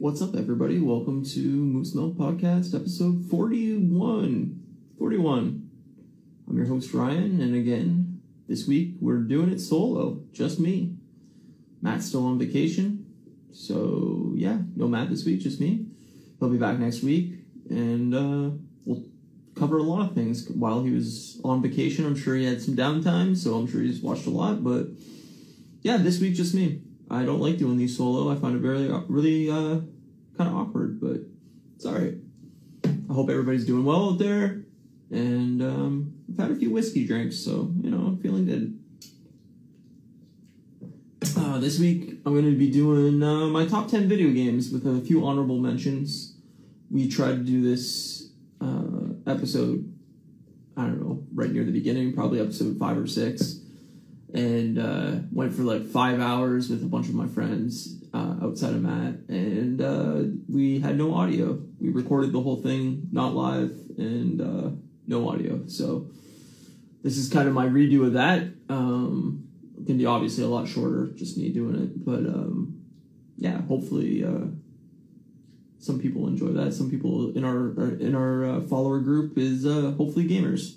What's up, everybody? Welcome to Moose Milk Podcast, episode 41. 41. I'm your host, Ryan, and again, this week we're doing it solo, just me. Matt's still on vacation, so yeah, no Matt this week, just me. He'll be back next week, and uh, we'll cover a lot of things. While he was on vacation, I'm sure he had some downtime, so I'm sure he's watched a lot, but yeah, this week, just me. I don't like doing these solo. I find it very, really uh, kind of awkward, but it's all right. I hope everybody's doing well out there, and um, I've had a few whiskey drinks, so you know I'm feeling good. Uh, this week I'm going to be doing uh, my top ten video games with a few honorable mentions. We tried to do this uh, episode, I don't know, right near the beginning, probably episode five or six and uh, went for like five hours with a bunch of my friends uh, outside of Matt, and uh, we had no audio. We recorded the whole thing, not live, and uh, no audio. So this is kind of my redo of that. Um, can be obviously a lot shorter, just me doing it, but um, yeah, hopefully uh, some people enjoy that. Some people in our in our uh, follower group is hopefully gamers.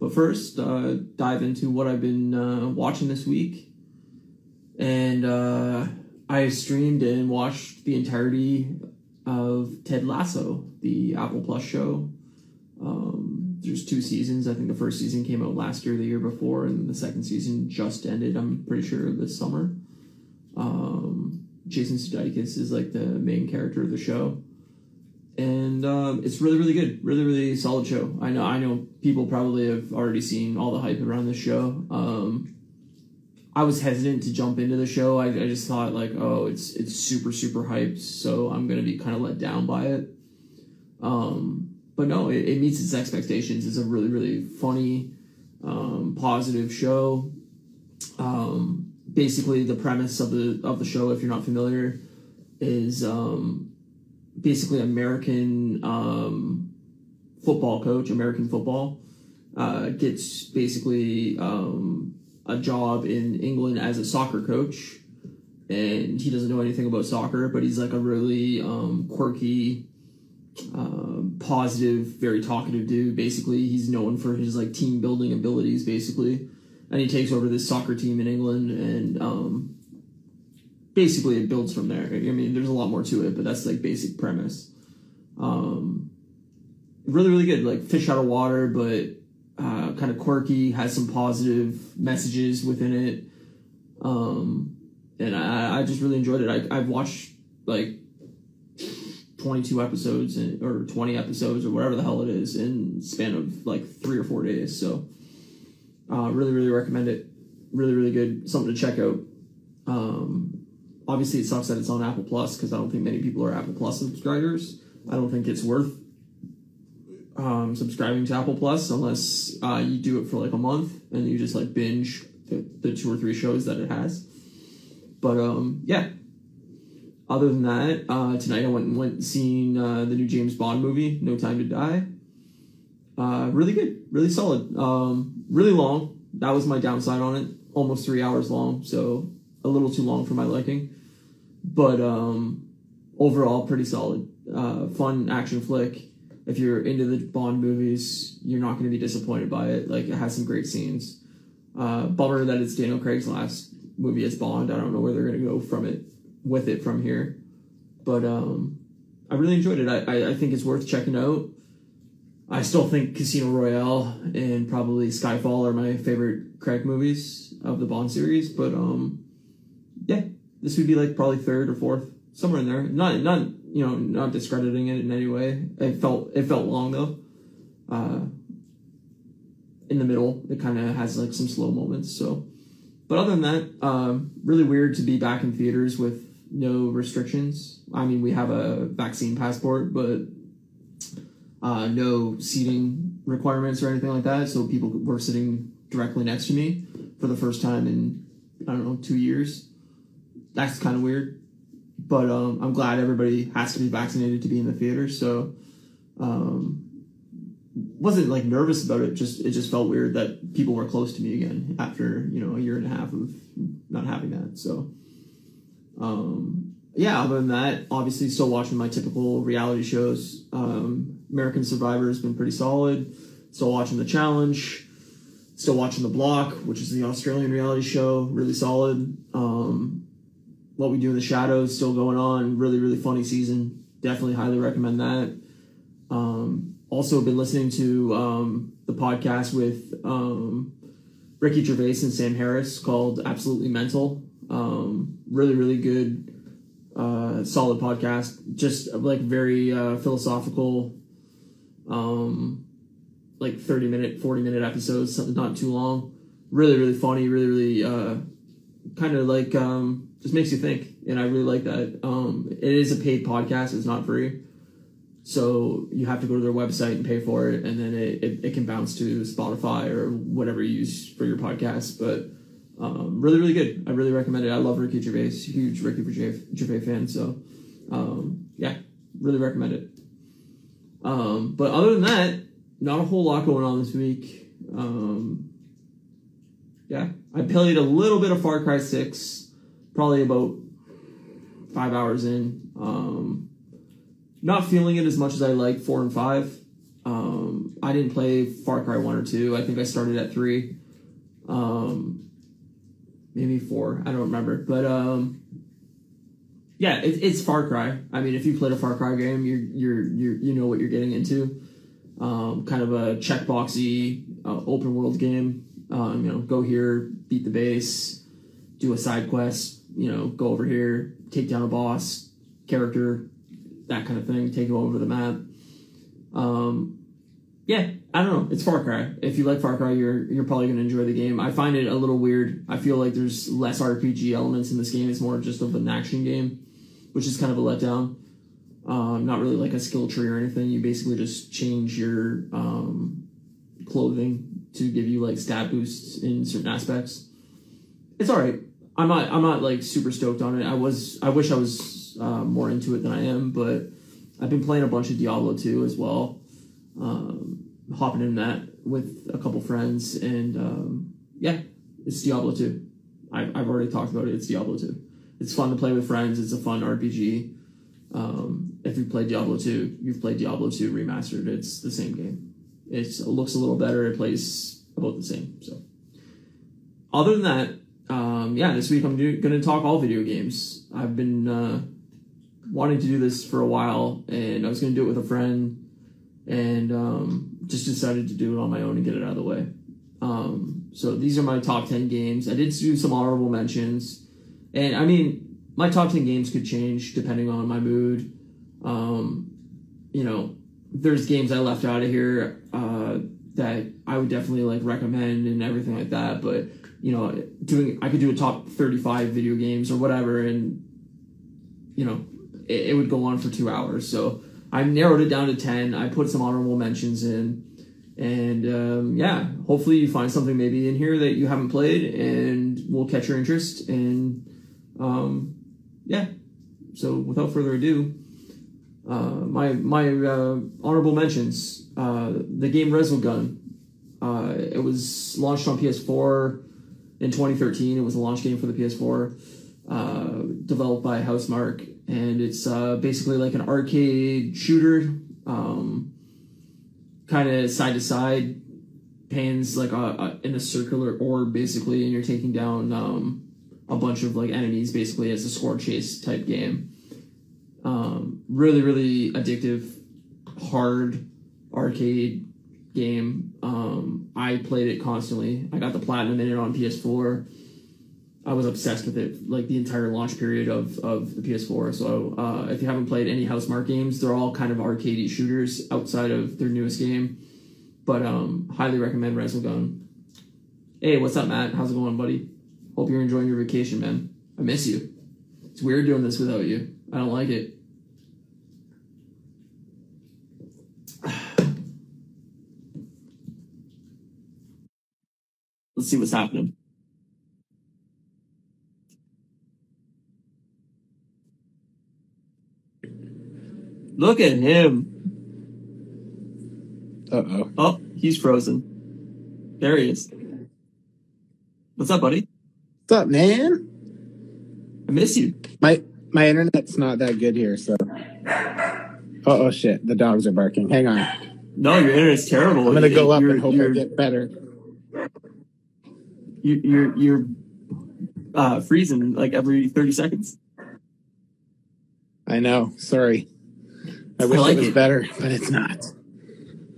But first, uh, dive into what I've been uh, watching this week. And uh, I streamed and watched the entirety of Ted Lasso, the Apple Plus show. Um, there's two seasons. I think the first season came out last year, the year before, and the second season just ended. I'm pretty sure this summer. Um, Jason Sudeikis is like the main character of the show and um, it's really really good. Really really solid show. I know i know people probably have already seen all the hype around this show. Um, i was hesitant to jump into the show. I, I, just thought like oh it's it's super super hyped so i'm gonna be kind of let down by it. Um, but no it, it, meets its expectations. It's a really really funny um, positive show. Um, basically the premise of the of the show if you're not familiar is um, basically American um, football coach, American football, uh, gets basically um, a job in England as a soccer coach. And he doesn't know anything about soccer, but he's like a really um, quirky, uh, positive, very talkative dude. Basically, he's known for his like team building abilities, basically. And he takes over this soccer team in England, and um, basically it builds from there. I mean, there's a lot more to it, but that's like basic premise. Um, really, really good. Like fish out of water, but uh, kind of quirky. Has some positive messages within it. Um, and I, I just really enjoyed it. I, I've watched like 22 episodes in, or 20 episodes or whatever the hell it is in span of like three or four days. So, uh, really, really recommend it. Really, really good. Something to check out. Um, obviously it sucks that it's on Apple Plus because I don't think many people are Apple Plus subscribers. I don't think it's worth um, subscribing to Apple Plus unless uh, you do it for like a month and you just like binge the, the two or three shows that it has. But um, yeah. Other than that, uh, tonight I went and went and seen uh, the new James Bond movie, No Time to Die. Uh, really good, really solid, um, really long. That was my downside on it. Almost three hours long, so a little too long for my liking but um, overall pretty solid. Uh, fun action flick. If you're into the Bond movies, you're not going to be disappointed by it. Like it has some great scenes. Uh, bummer that it's Daniel Craig's last movie as Bond. I don't know where they're going to go from it with it from here, but um, I really enjoyed it. I, I, I think it's worth checking out. I still think Casino Royale and probably Skyfall are my favorite Craig movies of the Bond series, but um, yeah, this would be like probably third or fourth, somewhere in there. Not not you know not discrediting it in any way. It felt it felt long though. Uh, in the middle, it kind of has like some slow moments. So, but other than that, um, really weird to be back in theaters with no restrictions. I mean, we have a vaccine passport, but uh, no seating requirements or anything like that. So people were sitting directly next to me for the first time in I don't know two years that's kind of weird. But um, I'm glad everybody has to be vaccinated to be in the theater. So um, wasn't like nervous about it. Just it just felt weird that people were close to me again after you know a year and a half of not having that. So um, yeah, other than that, obviously still watching my typical reality shows. Um, American Survivor has been pretty solid. Still watching The Challenge. Still watching The Block, which is the Australian reality show, really solid. Um, what We Do in the Shadows still going on, really really funny season. Definitely highly recommend that. Um, also been listening to um, the podcast with um, Ricky Gervais and Sam Harris called Absolutely Mental. Um, really really good uh, solid podcast. Just like very uh, philosophical, um, like thirty minute, forty minute episodes, something not too long. Really, really funny. Really, really uh, kind of like um, just makes you think, and I really like that. Um, it is a paid podcast; it's not free, so you have to go to their website and pay for it, and then it, it, it can bounce to Spotify or whatever you use for your podcast. But um, really, really good. I really recommend it. I love Ricky Gervais, huge Ricky Gervais, Gervais fan. So, um, yeah, really recommend it. Um, but other than that, not a whole lot going on this week. Um, yeah, I played a little bit of Far Cry Six, probably about five hours in. Um, not feeling it as much as I like four and five. Um, I didn't play Far Cry one or two. I think I started at three. Um, maybe four. I don't remember, but um, yeah, it, it's Far Cry. I mean, if you played a Far Cry game, you're you're you you know what you're getting into. Um, kind of a checkboxy uh, open world game. Um, you know, go here, beat the base, do a side quest. You know, go over here, take down a boss character, that kind of thing. Take them over the map. Um, yeah, I don't know. It's Far Cry. If you like Far Cry, you're you're probably gonna enjoy the game. I find it a little weird. I feel like there's less RPG elements in this game. It's more just of an action game, which is kind of a letdown. Um, not really like a skill tree or anything. You basically just change your um, clothing to give you like stat boosts in certain aspects. It's all right. I'm not. I'm not like super stoked on it. I was. I wish I was uh, more into it than I am, but I've been playing a bunch of Diablo 2 as well. Um, hopping in that with a couple friends, and um, yeah, it's Diablo 2. I've, I've already talked about it. It's Diablo 2. It's fun to play with friends. It's a fun RPG. Um, if you played Diablo 2, you've played Diablo 2 remastered. It's the same game. It's, it looks a little better. It plays about the same. So, other than that, um, yeah, this week I'm do- going to talk all video games. I've been uh, wanting to do this for a while, and I was going to do it with a friend, and um, just decided to do it on my own and get it out of the way. Um, so these are my top 10 games. I did do some honorable mentions. And I mean, my top 10 games could change depending on my mood. Um, you know, there's games I left out of here uh, that I would definitely like recommend and everything like that. But, you know, doing, I could do a top 35 video games or whatever, and, you know, it, it would go on for two hours. So I narrowed it down to 10. I put some honorable mentions in. And um, yeah, hopefully you find something maybe in here that you haven't played and will catch your interest. And um, yeah, so without further ado, uh, my my uh, honorable mentions: uh, the game Resogun. Uh, it was launched on PS4 in 2013. It was a launch game for the PS4, uh, developed by Housemarque, and it's uh, basically like an arcade shooter. Um, kind of side to side pans like a, a, in a circular orb basically and you're taking down um, a bunch of like enemies basically as a score chase type game um, really really addictive hard arcade game um, i played it constantly i got the platinum in it on ps4 i was obsessed with it like the entire launch period of, of the ps4 so uh, if you haven't played any housemarque games they're all kind of arcadey shooters outside of their newest game but um, highly recommend Resogun. Hey, what's up, Matt? How's it going, buddy? Hope you're enjoying your vacation, man. I miss you. It's weird doing this without you. I don't like it. Let's see what's happening. Look at him. Uh oh. Oh, he's frozen. There he is. What's up, buddy? What's up, man? I miss you. My my internet's not that good here, so. Oh, oh shit! The dogs are barking. Hang on. No, your internet's terrible. I'm gonna go up and hope I get better. You- You're you're uh, freezing like every thirty seconds. I know. Sorry. I I wish like it was it. better, but it's not.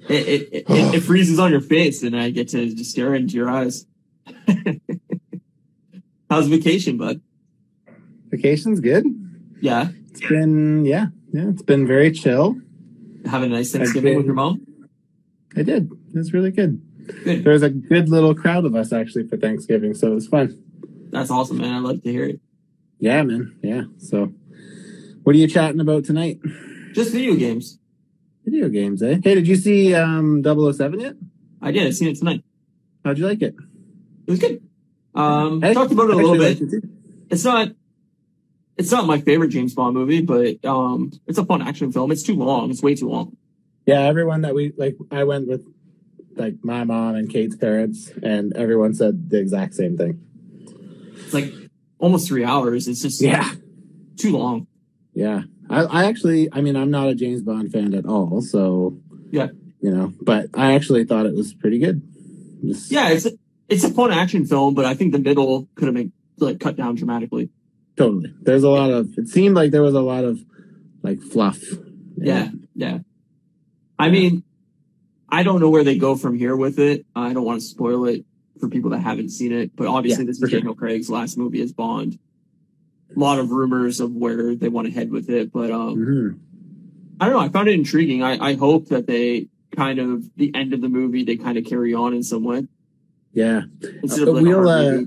It it, it, it, it freezes on your face, and I get to just stare into your eyes. How's vacation, bud? Vacation's good. Yeah, It's been yeah, yeah. It's been very chill. having a nice Thanksgiving been- with your mom. I did. It was really good. Good. There was a good little crowd of us actually for Thanksgiving, so it was fun. That's awesome, man. I love to hear it. Yeah, man. Yeah. So, what are you chatting about tonight? Just video games. Video games, eh? Hey, did you see um 007 yet? I did. I seen it tonight. How'd you like it? It was good. Um, I talked about it a little bit. it. It's not. It's not my favorite James Bond movie, but um, it's a fun action film. It's too long. It's way too long. Yeah, everyone that we like, I went with like my mom and Kate's parents, and everyone said the exact same thing. It's like almost three hours. It's just Yeah, too long. yeah. I, I actually, I mean, I'm not a James Bond fan at all, so Yeah. you know, but I actually thought it was pretty good. Just- Yeah, it's a, it's a fun action film, but I think the middle could have been like cut down dramatically. totally. There's a lot of. It seemed like there was a lot of like fluff. Yeah, yeah. I mean, I don't know where they go from here with it. I don't want to spoil it for people that haven't seen it, but obviously Yeah, this is sure. Daniel Craig's last movie as Bond. A lot of rumors of where they want to head with it, but um, Mhm. I don't know. I found it intriguing. I, I hope that they kind of the end of the movie they kind of carry on in some way Yeah. instead Uh, like we'll, uh,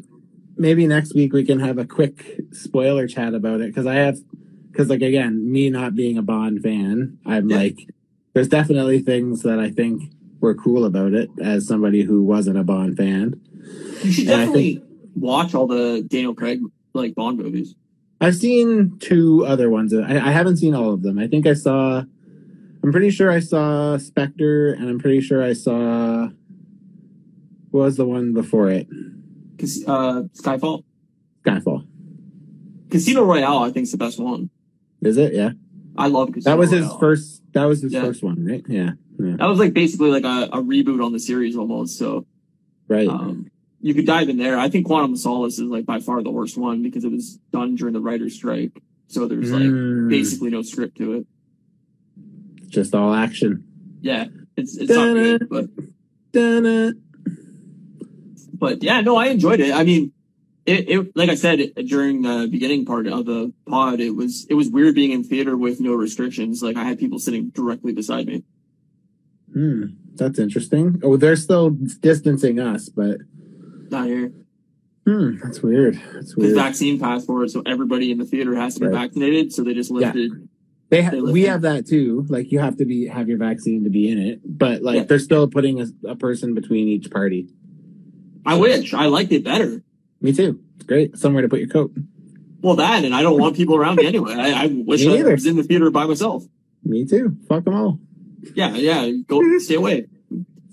maybe next week we can have a quick spoiler chat about it because I have because like again me not being a Bond fan I'm Yeah. like there's definitely things that I think were cool about it as somebody who wasn't a Bond fan. You should and definitely watch all the Daniel Craig like Bond movies. I've seen two other ones. I, I haven't seen all of them. I think I saw. I'm pretty sure I saw Spectre, and I'm pretty sure I saw. What was the one before it? Uh, Skyfall, Skyfall. Casino Royale, I think is the best one. Is it? Yeah. I love Casino That was his first. That was his Yeah. first one, right? Yeah. Yeah. That was like basically like a, a reboot on the series almost. So Right. um, you could dive in there. I think Quantum Solace is like by far the worst one because it was done during the writer's strike. So there's like Mm, basically no script to it. just all action. Yeah, it's it's not good, but Dun-dun. but yeah, no, I enjoyed it. I mean, it, it like I said during the beginning part of the pod, it was it was weird being in theater with no restrictions. Like I had people sitting directly beside me. Hmm. That's interesting. Oh, they're still distancing us, but Not here. hmm, that's weird. That's weird. vaccine passport, so everybody in the theater has to be Right. vaccinated. So they just Yeah. lifted. They ha- they we have that too. Like you have to be have your vaccine to be in it, but like Yeah. they're still putting a, a person between each party. I wish I liked it better. Me too. It's great. Somewhere to put your coat. Well, that and I don't want people around me anyway. I, I wish Me I neither. was in the theater by myself. Me too. Fuck them all. Yeah, yeah. Go stay away.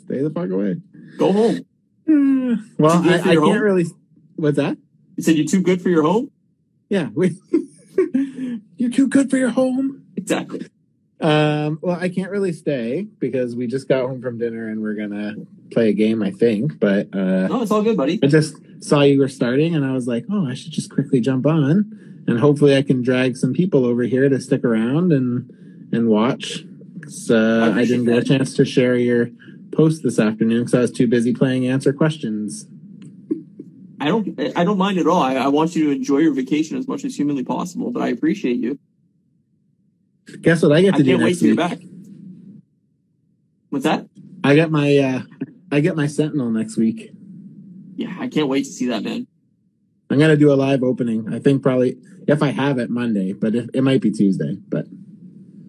Stay the fuck away. Go home. Well, I, I can't home? really. What's that? You said you're too good for your home. Yeah. We, you're too good for your home. Exactly. Um, well, I can't really stay because we just got home from dinner and we're gonna play a game, I think. But uh, No, it's all good, buddy. I just saw you were starting, and I was like, oh, I should just quickly jump on, and hopefully I can drag some people over here to stick around and and watch. I Uh, I, didn't get a chance to share your post this afternoon because I was too busy playing answer questions. I don't. I don't mind at all. I, I want you to enjoy your vacation as much as humanly possible. But I appreciate you. Guess what I get I to do can't wait till you're week? back. What's that? I get my uh, I get my Sentinel next week. Yeah, I can't wait to see that, man. I'm gonna do a live opening. I think probably if I have it Monday, but if, it might be Tuesday. But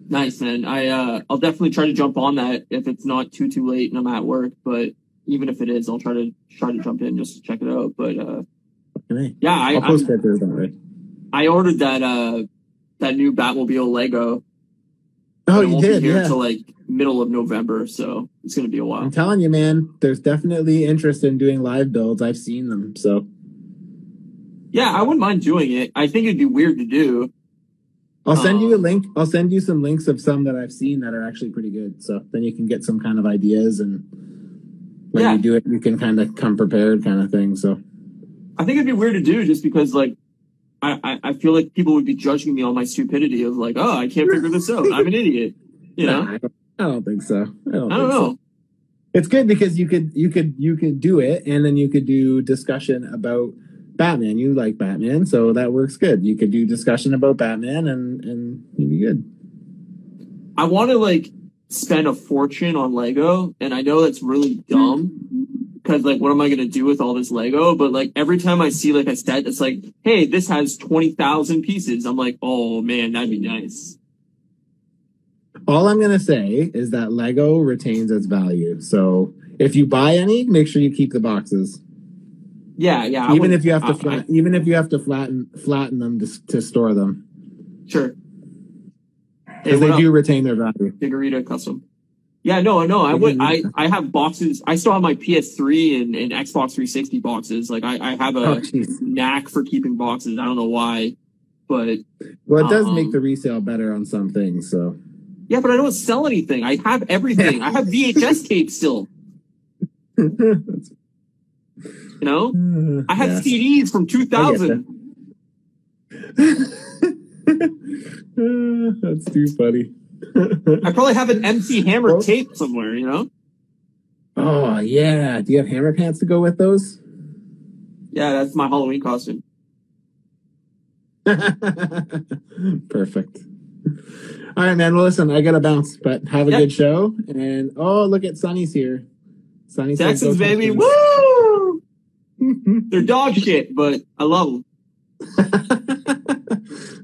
Nice, man. I uh, I'll definitely try to jump on that if it's not too too late and I'm at work. But even if it is, I'll try to try to jump in just to check it out. But uh, yeah, I I'll post on it. I ordered that uh that new Batmobile Lego. Oh, you did, here yeah. till like middle of November, so it's gonna be a while. I'm telling you, man. There's definitely interest in doing live builds. I've seen them, so Yeah, I wouldn't mind doing it. I think it'd be weird to do, I'll send you a Um, link. I'll send you some links of some that I've seen that are actually pretty good. So then you can get some kind of ideas and when Yeah. you do it, you can kind of come prepared, kind of thing. So I think it'd be weird to do just because like I, I, feel like people would be judging me on my stupidity of like, oh, I can't figure this out. I'm an idiot. You know? I, don't, I don't think so. I don't, I don't think so. know. It's good because you could you could you could do it and then you could do discussion about Batman. You like Batman, so that works good. You could do discussion about Batman and and you'd be good. I want to like spend a fortune on Lego, and I know that's really dumb because like, what am I gonna do with all this Lego? But like, every time I see like a set that's like, hey, this has twenty thousand pieces, I'm like, oh man, that'd be nice. All I'm gonna say is that Lego retains its value. So if you buy any, make sure you keep the boxes. Yeah, yeah. Even if you have to flat, even if you have to flatten flatten them to, to store them sure. Because what they do retain their value. Figurita custom. Yeah, no, no. I would. I I have boxes. I still have my PS3 and, and Xbox 360 boxes. Like I, I have a Oh, knack for keeping boxes. I don't know why, but Well, it does Um, make the resale better on some things. So yeah, but I don't sell anything. I have everything. I have VHS tapes still. You know, mm, I have Yeah. CDs from 2000. That's too funny. I probably have an MC Hammer Oh. tape somewhere. You know? oh yeah. Do you have hammer pants to go with those? Yeah, that's my Halloween costume. Perfect. All right, man. Well, listen, I gotta bounce, but have a good show. And oh, look at Sonny's here. Said Texans, baby, woo! They're dog shit, but I love them.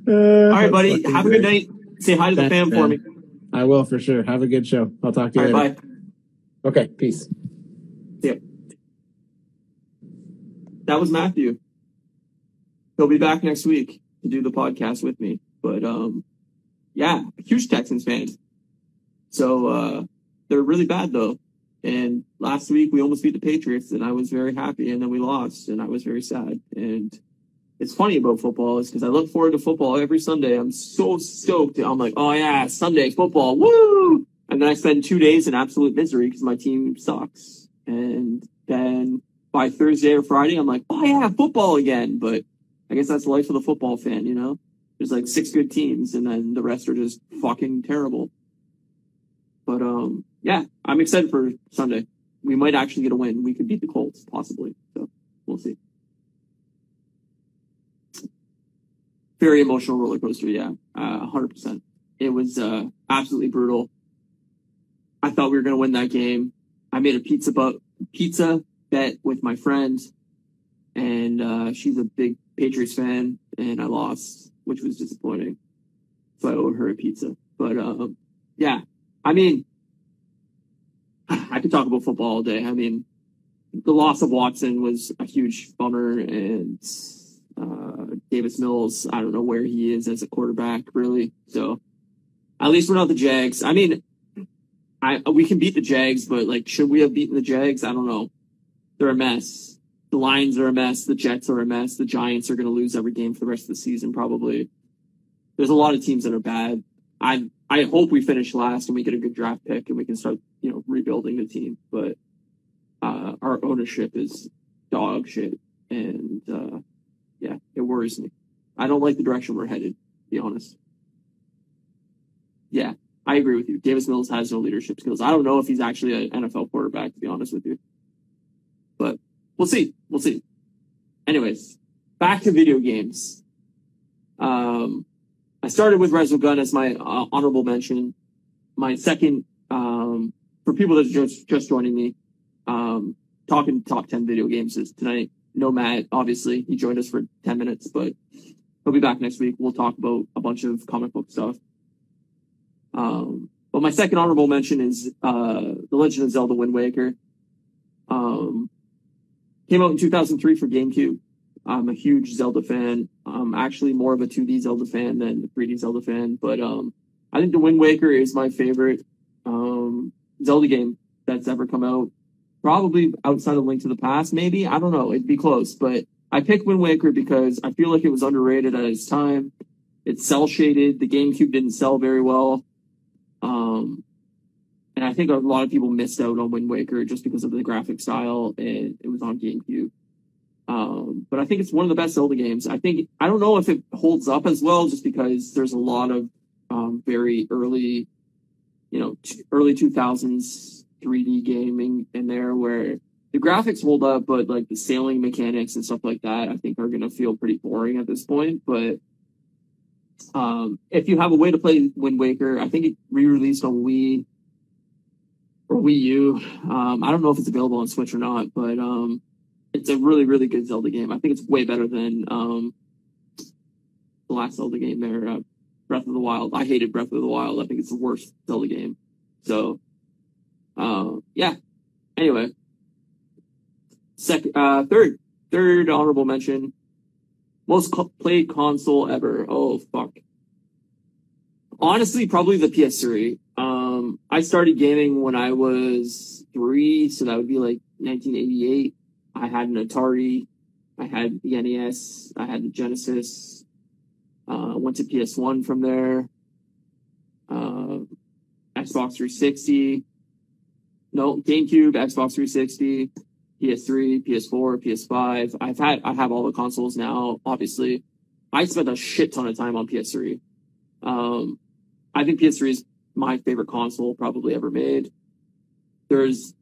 Uh, All right, buddy. Have a good night. Say hi to the Thanks, fam for me. I will for sure. Have a good show. I'll talk to All you right, later. bye. Okay, peace. Yep. that was Matthew. He'll be back next week to do the podcast with me. But um, yeah, huge Texans fan. So uh, they're really bad though. And last week we almost beat the Patriots, and I was very happy. And then we lost, and I was very sad. And it's funny about football is because I look forward to football every Sunday. I'm so stoked. I'm like, oh yeah, Sunday football, woo! And then I spend two days in absolute misery because my team sucks. And then by Thursday or Friday, I'm like, oh yeah, football again. But I guess that's life of the football fan, you know? There's like six good teams and then the rest are just fucking terrible. But um yeah, I'm excited for Sunday. We might actually get a win. We could beat the Colts, possibly. So we'll see. Very emotional roller coaster, yeah. Uh hundred percent. It was uh absolutely brutal. I thought we were gonna win that game. I made a pizza but pizza bet with my friend, and uh, she's a big Patriots fan, and I lost, which was disappointing. So I owed her a pizza. But um, yeah, I mean, I could talk about football all day. I mean, the loss of Watson was a huge bummer, and uh, Davis Mills, I don't know where he is as a quarterback, really. So at least we're not the Jags. I mean, I we can beat the Jags, but like, should we have beaten the Jags? I don't know. They're a mess. The Lions are a mess. The Jets are a mess. The Giants are going to lose every game for the rest of the season, probably. There's a lot of teams that are bad. I I hope we finish last and we get a good draft pick and we can start, you know, rebuilding the team. But uh, our ownership is dog shit, and uh, yeah, it worries me. I don't like the direction we're headed. To be honest. Yeah, I agree with you. Davis Mills has no leadership skills. I don't know if he's actually an NFL quarterback, to be honest with you. But we'll see. We'll see. Anyways, back to video games. Um, I started with Resogun as my uh, honorable mention. My second, um, for people that are just, just joining me, um, talking top 10 video games is tonight. No Matt, obviously. He joined us for 10 minutes, but he'll be back next week. We'll talk about a bunch of comic book stuff. Um, but my second honorable mention is uh, The Legend of Zelda Wind Waker. Um, came out in 2003 for GameCube. I'm a huge Zelda fan. I'm actually more of a 2D Zelda fan than a 3D Zelda fan, but um, I think The Wind Waker is my favorite um, Zelda game that's ever come out. Probably outside of Link to the Past, maybe. I don't know. It'd be close, but I picked Wind Waker because I feel like it was underrated at its time. It's cel shaded. The GameCube didn't sell very well. Um, and I think a lot of people missed out on Wind Waker just because of the graphic style and it was on GameCube. Um, but I think it's one of the best Zelda games. I think I don't know if it holds up as well, just because there's a lot of um, very early, you know, t- early 2000s 3D gaming in there where the graphics hold up, but like the sailing mechanics and stuff like that, I think are going to feel pretty boring at this point. But um, if you have a way to play Wind Waker, I think it re-released on Wii or Wii U. Um, I don't know if it's available on Switch or not, but um, it's a really, really good Zelda game. I think it's way better than um, the last Zelda game there, uh, Breath of the Wild. I hated Breath of the Wild. I think it's the worst Zelda game. So, uh, yeah. Anyway, second, uh, third, third honorable mention, most co- played console ever. Oh fuck. Honestly, probably the PS3. Um, I started gaming when I was three, so that would be like 1988. I had an Atari, I had the NES, I had the Genesis. Uh, went to PS1 from there. Uh, Xbox 360. No, GameCube, Xbox 360, PS3, PS4, PS5. I've had, I have all the consoles now, obviously. I spent a shit ton of time on PS3. Um, I think PS3 is my favorite console probably ever made. There's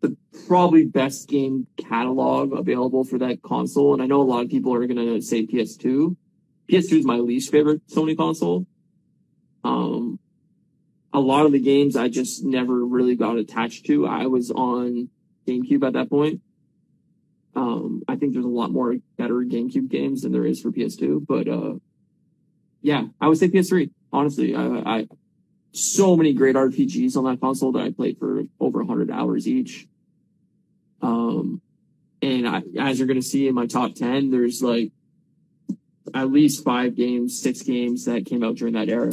the probably best game catalog available for that console. And I know a lot of people are going to say PS2. PS2 is my least favorite Sony console. Um, a lot of the games I just never really got attached to. I was on GameCube at that point. Um, I think there's a lot more better GameCube games than there is for PS2, but, uh, yeah, I would say PS3. Honestly, I, I, so many great RPGs on that console that I played for over 100 hours each. Um, and I, as you're going to see in my top 10, there's like at least five games, six games that came out during that era.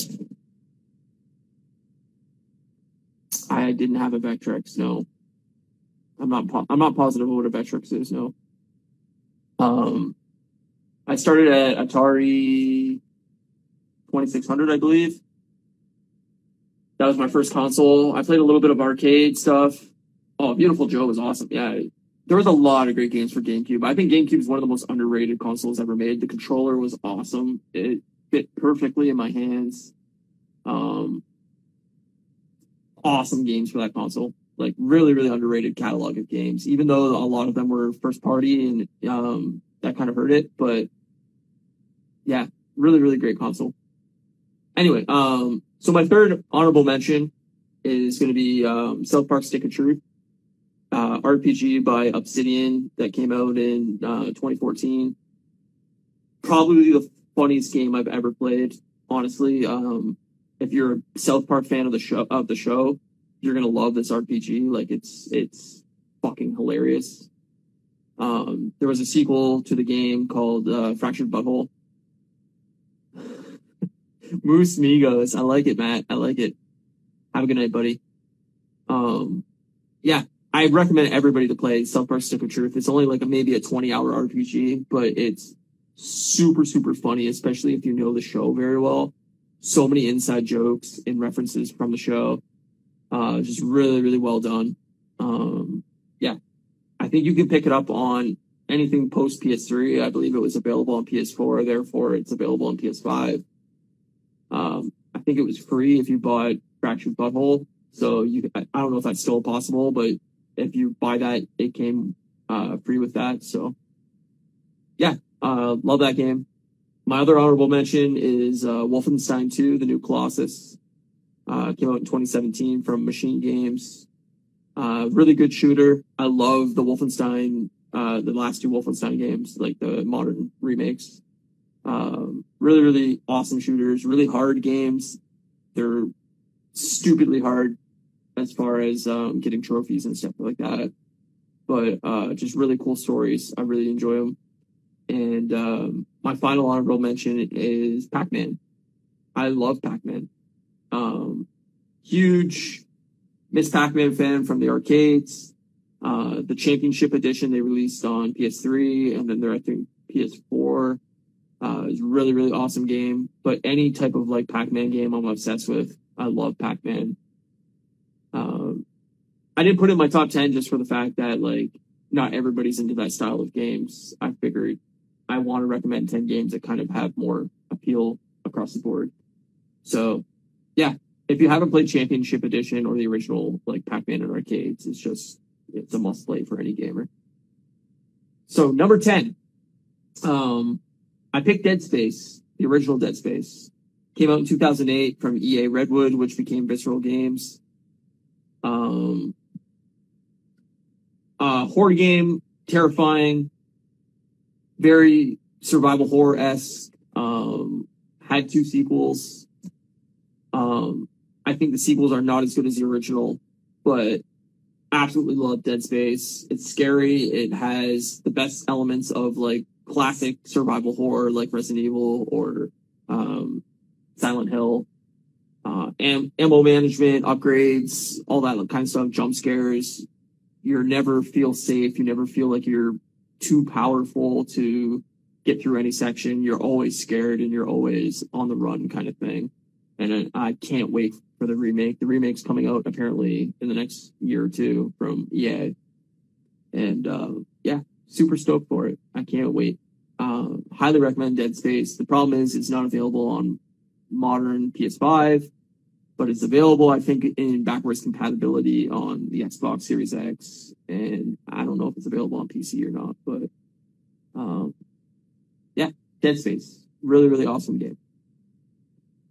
I didn't have a Vectrex, no. I'm not, po- I'm not positive what a Vectrex is, no. Um, I started at Atari 2600, I believe. That was my first console. I played a little bit of arcade stuff. Oh, Viewtiful Joe was awesome. Yeah. There was a lot of great games for GameCube. I think GameCube is one of the most underrated consoles ever made. The controller was awesome. It fit perfectly in my hands. Um, awesome games for that console. Like really, really underrated catalog of games, even though a lot of them were first party and, um, that kind of hurt it. But yeah, really, really great console. Anyway, um, so my third honorable mention is going to be, um, South Park Stick of Truth uh, RPG by Obsidian that came out in uh, 2014. Probably the funniest game I've ever played. Honestly, um, if you're a South Park fan of the show, of the show, you're gonna love this RPG. Like it's it's fucking hilarious. Um, there was a sequel to the game called uh, Fractured But Whole. Moose Migos, I like it, Matt. I like it. Have a good night, buddy. Um, yeah, I recommend everybody to play Park Stick of Truth. It's only like a, maybe a 20 hour RPG, but it's super, super funny, especially if you know the show very well. So many inside jokes and references from the show. Uh, just really, really well done. Um, yeah, I think you can pick it up on anything post PS3. I believe it was available on PS4. Therefore, it's available on PS5. Um, I think it was free if you bought Fractured But Whole. So you, I don't know if that's still possible, but if you buy that, it came uh, free with that. So yeah, uh, love that game. My other honorable mention is uh, Wolfenstein 2, the new Colossus. Uh, came out in 2017 from Machine Games. Uh, really good shooter. I love the Wolfenstein, uh, the last two Wolfenstein games, like the modern remakes. Um, really, really awesome shooters, really hard games. They're stupidly hard as far as um, getting trophies and stuff like that. But uh, just really cool stories. I really enjoy them. And um, my final honorable mention is Pac Man. I love Pac Man. Um, huge Miss Pac Man fan from the arcades. Uh, the Championship Edition they released on PS3, and then they're I think PS4. Uh, it's a really, really awesome game. But any type of like Pac-Man game, I'm obsessed with. I love Pac-Man. Um, I didn't put it in my top ten just for the fact that like not everybody's into that style of games. I figured I want to recommend ten games that kind of have more appeal across the board. So, yeah, if you haven't played Championship Edition or the original like Pac-Man in arcades, it's just it's a must play for any gamer. So number ten, um, I picked Dead Space, the original Dead Space. Came out in 2008 from EA Redwood, which became Visceral Games. Um, uh, horror game, terrifying, very survival horror esque. Um, had two sequels. Um, I think the sequels are not as good as the original, but absolutely love Dead Space. It's scary. It has the best elements of like classic survival horror, like Resident Evil or um, Silent Hill. Uh, am- ammo management, upgrades, all that kind of stuff, jump scares. You never feel safe. You never feel like you're too powerful to get through any section. You're always scared and you're always on the run kind of thing. And I, I can't wait for the remake. The remake's coming out apparently in the next year or two from EA. And, uh, yeah, super stoked for it. I can't wait. Uh, highly recommend Dead Space. The problem is it's not available on modern PS5, but it's available, I think, in backwards compatibility on the Xbox Series X. And I don't know if it's available on PC or not, but, um, yeah, Dead Space. Really, really awesome game.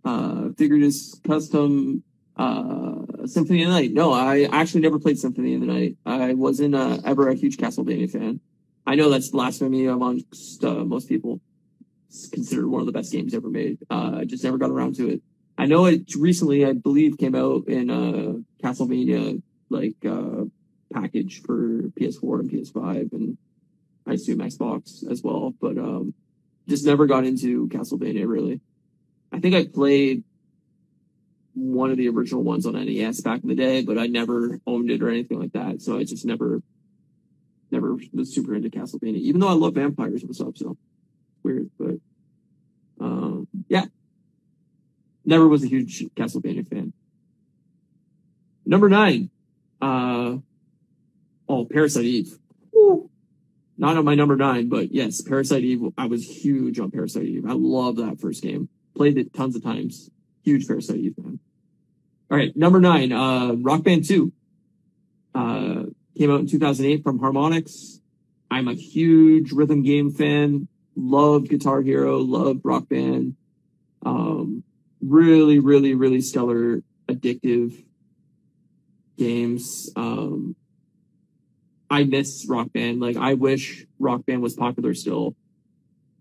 Uh, figured is custom, uh, Symphony of the Night. No, I actually never played Symphony of the Night. I wasn't uh, ever a huge Castlevania fan. I know that's blasphemy amongst uh, most people. It's considered one of the best games ever made. Uh, I just never got around to it. I know it recently, I believe, came out in uh, Castlevania like uh, package for PS4 and PS5, and I assume Xbox as well. But um, just never got into Castlevania really. I think I played one of the original ones on NES back in the day, but I never owned it or anything like that. So I just never never was super into Castlevania, even though I love vampires and stuff. So weird, but um, never was a huge Castlevania fan. Number nine, uh, oh, Parasite Eve. Woo. Not on my number nine, but yes, Parasite Eve. I was huge on Parasite Eve. I love that first game. Played it tons of times. Huge Parasite Eve fan. All right, number nine, uh, Rock Band 2. Uh, Came out in 2008 from Harmonix. I'm a huge rhythm game fan. Loved Guitar Hero. Loved Rock Band. Um, really, really, really stellar, addictive games. Um, I miss Rock Band. Like, I wish Rock Band was popular still.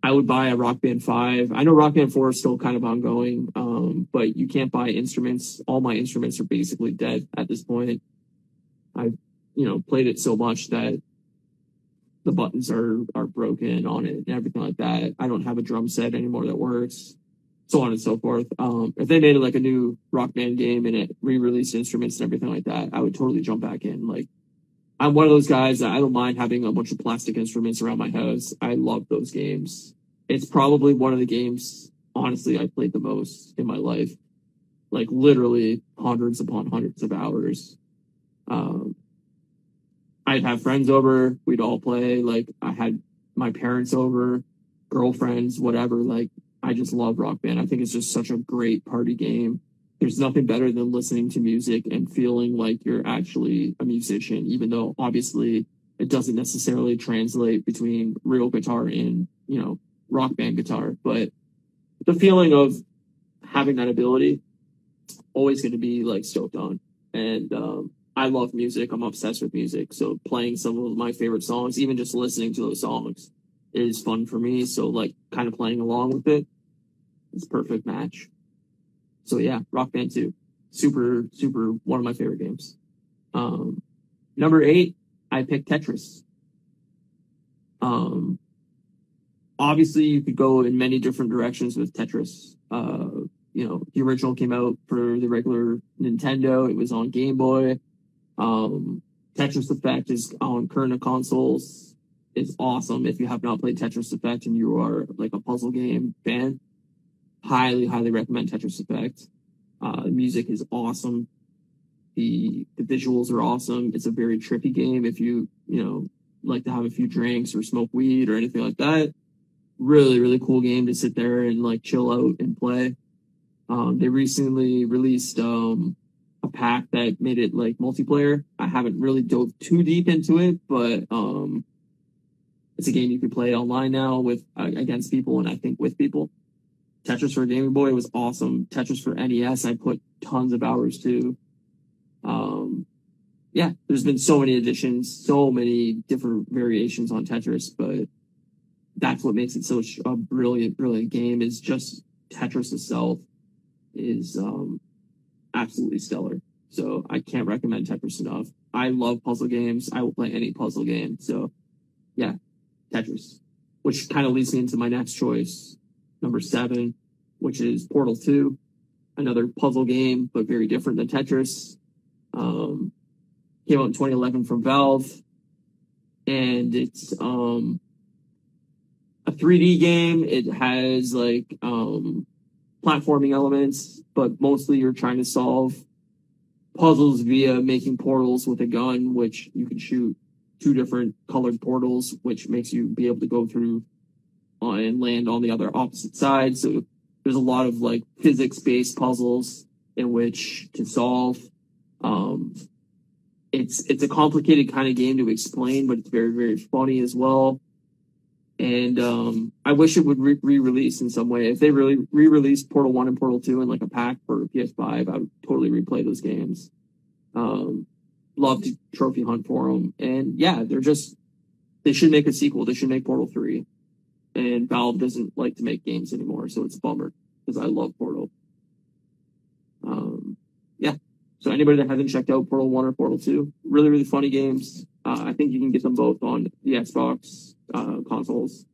I would buy a Rock Band 5. I know Rock Band 4 is still kind of ongoing, um, but you can't buy instruments. All my instruments are basically dead at this point. I've, you know, played it so much that the buttons are, are broken on it and everything like that. I don't have a drum set anymore that works, so on and so forth. Um, if they made like a new rock band game and it re-released instruments and everything like that, I would totally jump back in. Like, I'm one of those guys that I don't mind having a bunch of plastic instruments around my house. I love those games. It's probably one of the games, honestly, I played the most in my life. Like literally hundreds upon hundreds of hours. Um, I'd have friends over, we'd all play. Like I had my parents over, girlfriends, whatever. Like I just love Rock Band. I think it's just such a great party game. There's nothing better than listening to music and feeling like you're actually a musician, even though obviously it doesn't necessarily translate between real guitar and, you know, rock band guitar. But the feeling of having that ability, always going to be like stoked on. And, um, I love music. I'm obsessed with music. So playing some of my favorite songs, even just listening to those songs is fun for me. So like kind of playing along with it, it's perfect match. So yeah, Rock Band 2. Super, super one of my favorite games. Um, number eight, I picked Tetris. Um, obviously you could go in many different directions with Tetris. Uh, you know, the original came out for the regular Nintendo. It was on Game Boy. Um, Tetris Effect is on current consoles. is awesome. If you have not played Tetris Effect and you are like a puzzle game fan, highly, highly recommend Tetris Effect. Uh, the music is awesome. The the visuals are awesome. It's a very trippy game if you you know like to have a few drinks or smoke weed or anything like that. Really, really cool game to sit there and like chill out and play. Um, they recently released um, a pack that made it like multiplayer. I haven't really dove too deep into it, but um, it's a game you can play online now with uh, against people and I think with people. Tetris for Game Boy was awesome. Tetris for NES, I put tons of hours to. Um, yeah, there's been so many additions, so many different variations on Tetris, but that's what makes it such a brilliant, brilliant game is just Tetris itself is um, absolutely stellar. So I can't recommend Tetris enough. I love puzzle games. I will play any puzzle game. So yeah, Tetris, which kind of leads me into my next choice, number seven, which is Portal 2, another puzzle game, but very different than Tetris. Um, came out in 2011 from Valve, and it's um, a 3D game. It has like um, platforming elements, but mostly you're trying to solve puzzles via making portals with a gun, which you can shoot two different colored portals, which makes you be able to go through and land on the other opposite side. So there's a lot of like physics based puzzles in which to solve. Um, it's it's a complicated kind of game to explain, but it's very very funny as well. And um, I wish it would re release in some way. If they really re released Portal One and Portal Two in like a pack for PS5, I would totally replay those games. Um, love to trophy hunt for them, and yeah, they're just they should make a sequel. They should make Portal Three, and Valve doesn't like to make games anymore, so it's a bummer because I love Portal. Um, yeah. So anybody that hasn't checked out Portal One or Portal Two, really really funny games. Uh, I think you can get them both on the Xbox uh, consoles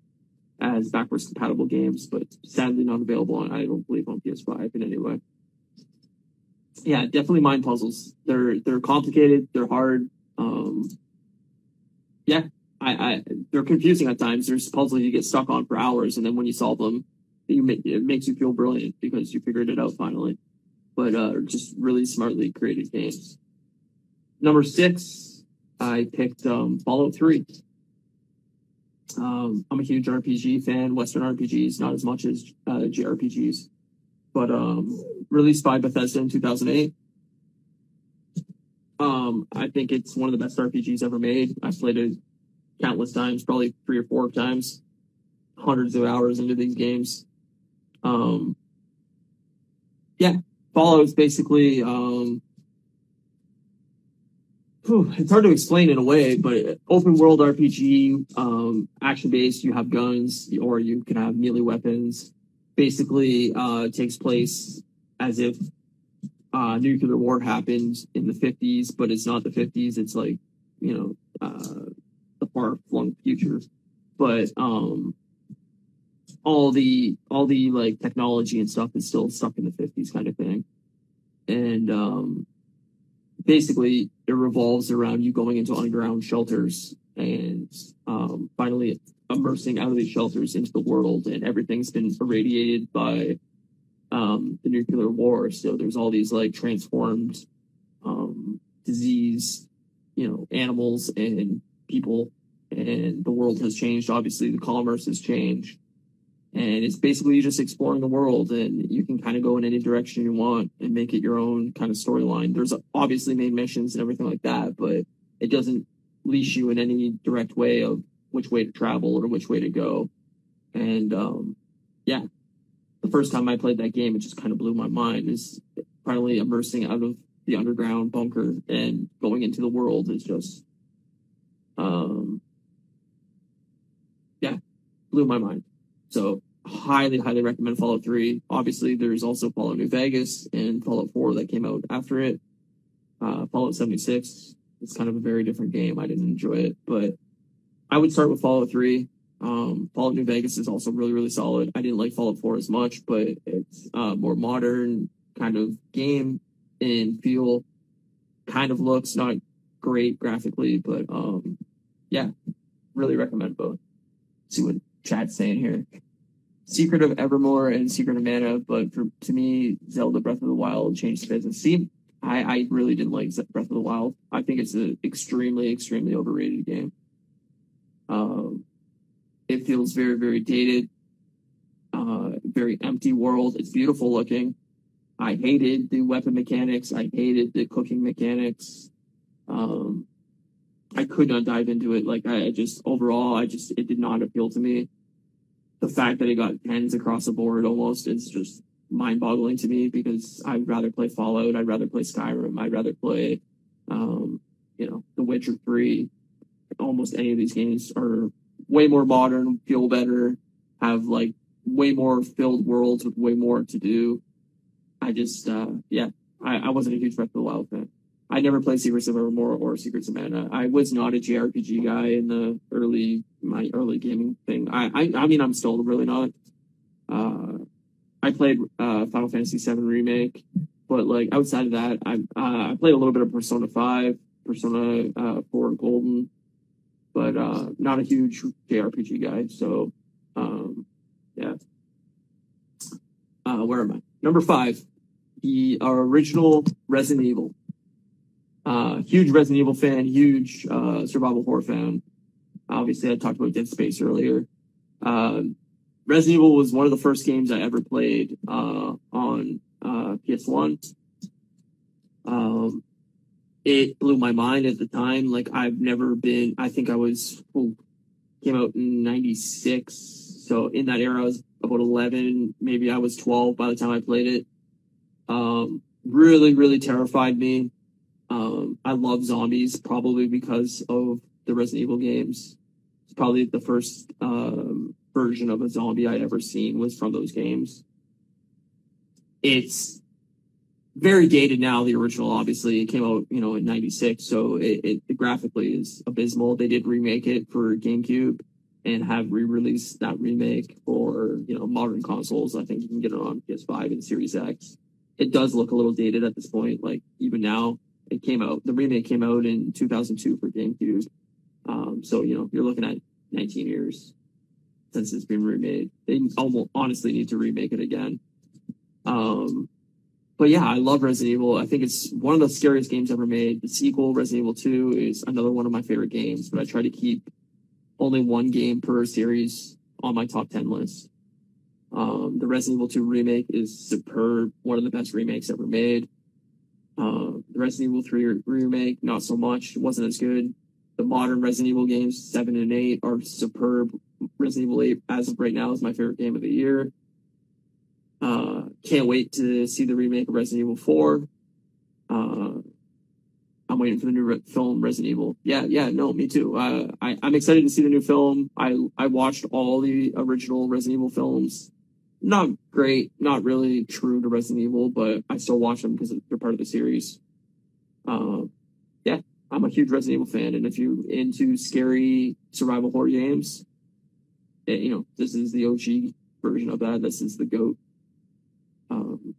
as backwards compatible games, but sadly not available on I don't believe on PS5 in any way. Yeah, definitely mind puzzles. They're they're complicated. They're hard. Um, yeah, I, I they're confusing at times. There's puzzles you get stuck on for hours, and then when you solve them, you make, it makes you feel brilliant because you figured it out finally. But uh, just really smartly created games. Number six, I picked um, Fallout Three. Um, I'm a huge RPG fan, Western RPGs, not as much as uh, JRPGs, but um, released by Bethesda in 2008. Um, I think it's one of the best RPGs ever made. I've played it countless times, probably three or four times, hundreds of hours into these games. Um, yeah, Fallout is basically um, it's hard to explain in a way, but open world RPG, um, action based, you have guns or you can have melee weapons. Basically, uh, takes place as if uh, nuclear war happened in the 50s, but it's not the 50s. It's like, you know, uh, far flung future. But, um, all the, all the like technology and stuff is still stuck in the 50s kind of thing. And, um, basically it revolves around you going into underground shelters and um, finally immersing out of these shelters into the world and everything's been irradiated by um, the nuclear war so there's all these like transformed um, disease you know animals and people and the world has changed. Obviously the commerce has changed. And it's basically just exploring the world and you can kind of go in any direction you want and make it your own kind of storyline. There's obviously main missions and everything like that but it doesn't leash you in any direct way of which way to travel or which way to go. And um, yeah. The first time i played that game it just kind of blew my mind. Is finally immersing out of the underground bunker and going into the world is just um blew my mind so highly, highly recommend Fallout 3. Obviously, there's also Fallout New Vegas and Fallout 4 that came out after it. Uh, Fallout 76 is kind of a very different game. I didn't enjoy it, but I would start with Fallout 3. Um, Fallout New Vegas is also really, really solid. I didn't like Fallout 4 as much, but it's uh, more modern kind of game and feel kind of looks not great graphically, but um, yeah, really recommend both. See what Chad's saying here. Secret of Evermore and Secret of Mana, but for to me, Zelda Breath of the Wild changed the business. See, I, I really didn't like Breath of the Wild. I think it's an extremely, extremely overrated game. Um, it feels very, very dated, uh, very empty world. It's beautiful looking. I hated the weapon mechanics. I hated the cooking mechanics. Um, I could not dive into it. Like I, just overall, I just it did not appeal to me. The fact that it got tens across the board almost is just mind boggling to me because I'd rather play Fallout. I'd rather play Skyrim. I'd rather play, um, you know, The Witcher 3. Almost any of these games are way more modern, feel better, have like way more filled worlds with way more to do. I just, uh, yeah, I, I wasn't a huge Breath of the Wild fan. I never played Secrets of Evermore or Secrets of Mana. I was not a JRPG guy in the early, my early gaming thing. I, I, I mean, I'm still really not. Uh, I played, uh, Final Fantasy VII Remake, but like outside of that, I, uh, I played a little bit of Persona 5, Persona, uh, 4 Golden, but, uh, not a huge JRPG guy. So, um, yeah. Uh, where am I? Number five, the original Resident Evil. Uh, huge Resident Evil fan, huge uh, survival horror fan. Obviously, I talked about Dead Space earlier. Uh, Resident Evil was one of the first games I ever played uh, on uh, PS1. Um, it blew my mind at the time. Like I've never been. I think I was oh, came out in '96, so in that era I was about 11. Maybe I was 12 by the time I played it. Um, really, really terrified me. I love zombies probably because of the Resident Evil games. It's probably the first um, version of a zombie I'd ever seen was from those games. It's very dated now. The original, obviously, it came out, you know, in '96, so it, it, it graphically is abysmal. They did remake it for GameCube and have re-released that remake for you know modern consoles. I think you can get it on PS5 and Series X. It does look a little dated at this point, like even now it came out, the remake came out in 2002 for GameCube. Um, so, you know, you're looking at 19 years since it's been remade. They almost honestly need to remake it again. Um, but yeah, I love Resident Evil. I think it's one of the scariest games ever made. The sequel, Resident Evil 2, is another one of my favorite games, but I try to keep only one game per series on my top 10 list. Um, the Resident Evil 2 remake is superb, one of the best remakes ever made. The Resident Evil 3 remake, not so much. It wasn't as good. The modern Resident Evil games, 7 and 8, are superb. Resident Evil 8, as of right now, is my favorite game of the year. Uh, can't wait to see the remake of Resident Evil 4. Uh, I'm waiting for the new re- film Resident Evil. Yeah, yeah, no, me too. Uh, I, I'm excited to see the new film. I I watched all the original Resident Evil films not great, not really true to Resident Evil, but I still watch them because they're part of the series. Uh, yeah, I'm a huge Resident Evil fan, and if you're into scary survival horror games, it, you know this is the OG version of that. This is the goat. Um,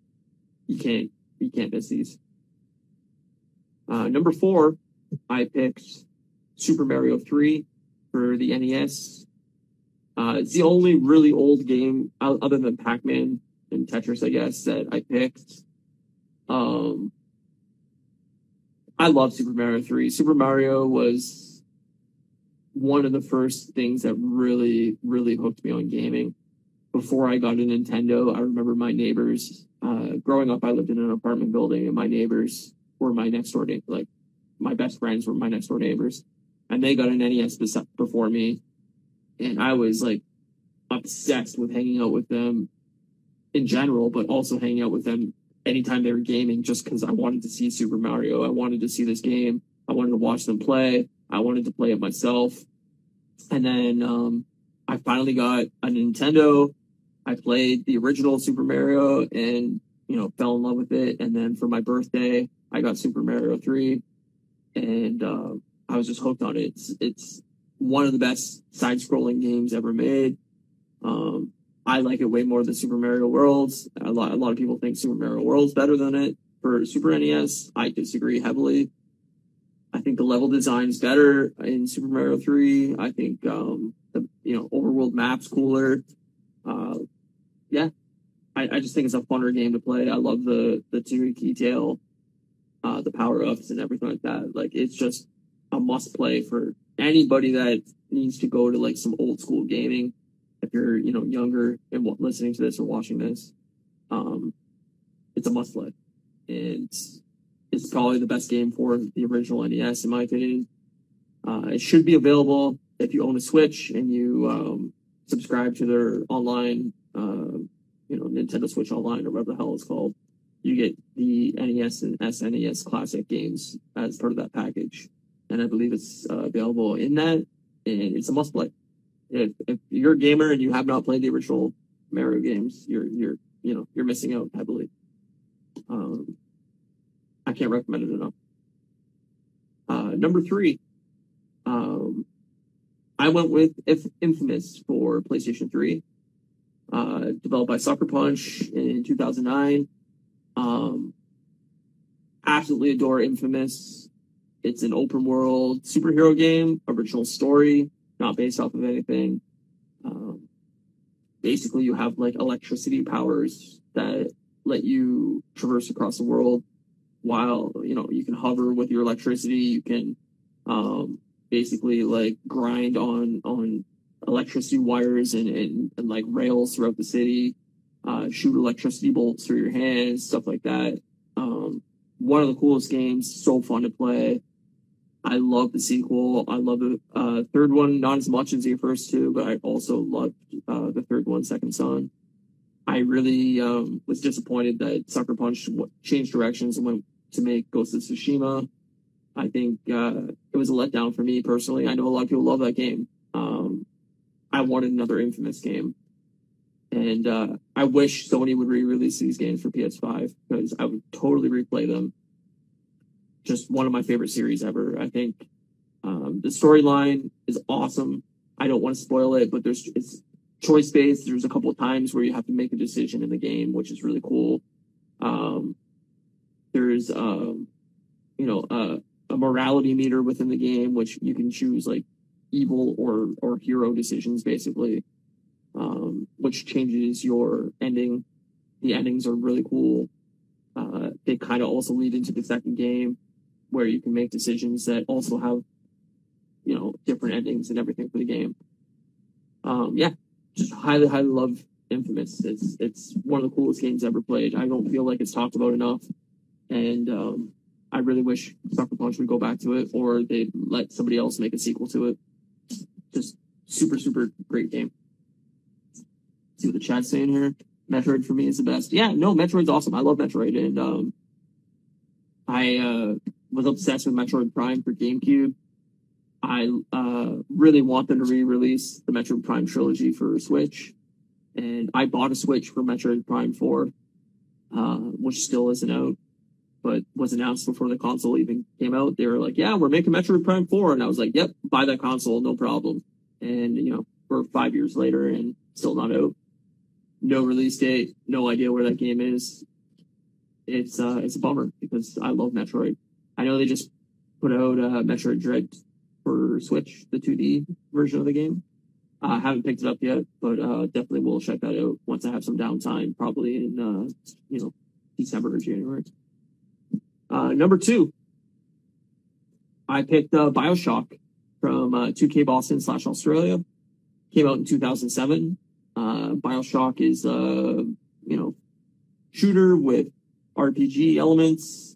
you can't you can't miss these. Uh, number four, I picked Super Mario 3 for the NES. Uh, it's the only really old game other than Pac-Man and Tetris, I guess, that I picked. Um, I love Super Mario 3. Super Mario was one of the first things that really, really hooked me on gaming. Before I got a Nintendo, I remember my neighbors, uh, growing up, I lived in an apartment building and my neighbors were my next door, like my best friends were my next door neighbors and they got an NES before me and I was like obsessed with hanging out with them in general, but also hanging out with them anytime they were gaming just because I wanted to see Super Mario. I wanted to see this game. I wanted to watch them play. I wanted to play it myself. And then um, I finally got a Nintendo. I played the original Super Mario and, you know, fell in love with it. And then for my birthday, I got Super Mario 3 and uh, I was just hooked on it. It's, it's one of the best side scrolling games ever made. Um, I like it way more than Super Mario Worlds. A lot, a lot of people think Super Mario World's better than it for Super NES. I disagree heavily. I think the level design is better in Super Mario 3. I think, um, the, you know, overworld maps cooler. Uh, yeah, I, I just think it's a funner game to play. I love the, the degree detail, uh, the power ups and everything like that. Like, it's just a must play for anybody that needs to go to like some old school gaming. If you're, you know, younger and listening to this or watching this, um, it's a must play. And it's probably the best game for the original NES, in my opinion. Uh, it should be available if you own a Switch and you um, subscribe to their online, uh, you know, Nintendo Switch Online or whatever the hell it's called. You get the NES and SNES classic games as part of that package, and I believe it's uh, available in that, and it's a must play. If, if you're a gamer and you have not played the original Mario games, you're you're you know you're missing out heavily. Um, I can't recommend it enough. Uh, number three, um, I went with Infamous for PlayStation 3, uh, developed by Sucker Punch in 2009. Um, absolutely adore Infamous. It's an open world superhero game, original story, not based off of anything. Um, basically, you have like electricity powers that let you traverse across the world while you know you can hover with your electricity. You can um, basically like grind on on electricity wires and, and, and like rails throughout the city. Uh, shoot electricity bolts through your hands stuff like that. Um, one of the coolest games so fun to play i love the sequel i love the uh, third one not as much as the first two but i also loved uh, the third one second son I really um, was disappointed that Sucker Punch changed directions and went to make Ghost of Tsushima. I think uh, it was a letdown for me personally. I know a lot of people love that game. Um, I wanted another Infamous game, and uh, I wish Sony would re-release these games for PS5 because I would totally replay them. Just one of my favorite series ever. I think um, the storyline is awesome. I don't want to spoil it, but there's it's choice based. There's a couple of times where you have to make a decision in the game, which is really cool. Um, there's, um, you know, a morality meter within the game, which you can choose like evil or, or hero decisions basically, um, which changes your ending. The endings are really cool. Uh, they kind of also lead into the second game where you can make decisions that also have, you know, different endings and everything for the game. Um, yeah, just highly, highly love Infamous. It's, it's one of the coolest games ever played. I don't feel like it's talked about enough and um, I really wish Sucker Punch would go back to it, or they let somebody else make a sequel to it. Just super, super great game. see what the chat's saying here. Metroid for me is the best. Yeah, no, Metroid's awesome. I love Metroid, and um, I uh, was obsessed with Metroid Prime for GameCube. I uh, really want them to re-release the Metroid Prime trilogy for Switch, and I bought a Switch for Metroid Prime Four, uh, which still isn't out but was announced before the console even came out. They were like, yeah, we're making Metroid Prime 4. And I was like, yep, buy that console, no problem. And, you know, we're five years later and still not out. No release date, no idea where that game is. It's, uh, it's a bummer because I love Metroid. I know they just put out, uh, Metroid Dread for Switch, the 2D version of the game. I uh, haven't picked it up yet, but, uh, definitely will check that out once I have some downtime, probably in, uh, you know, December or January. Uh, number two, I picked uh, Bioshock from uh, 2K Boston slash Australia. Came out in 2007. Uh, Bioshock is a uh, you know shooter with RPG elements.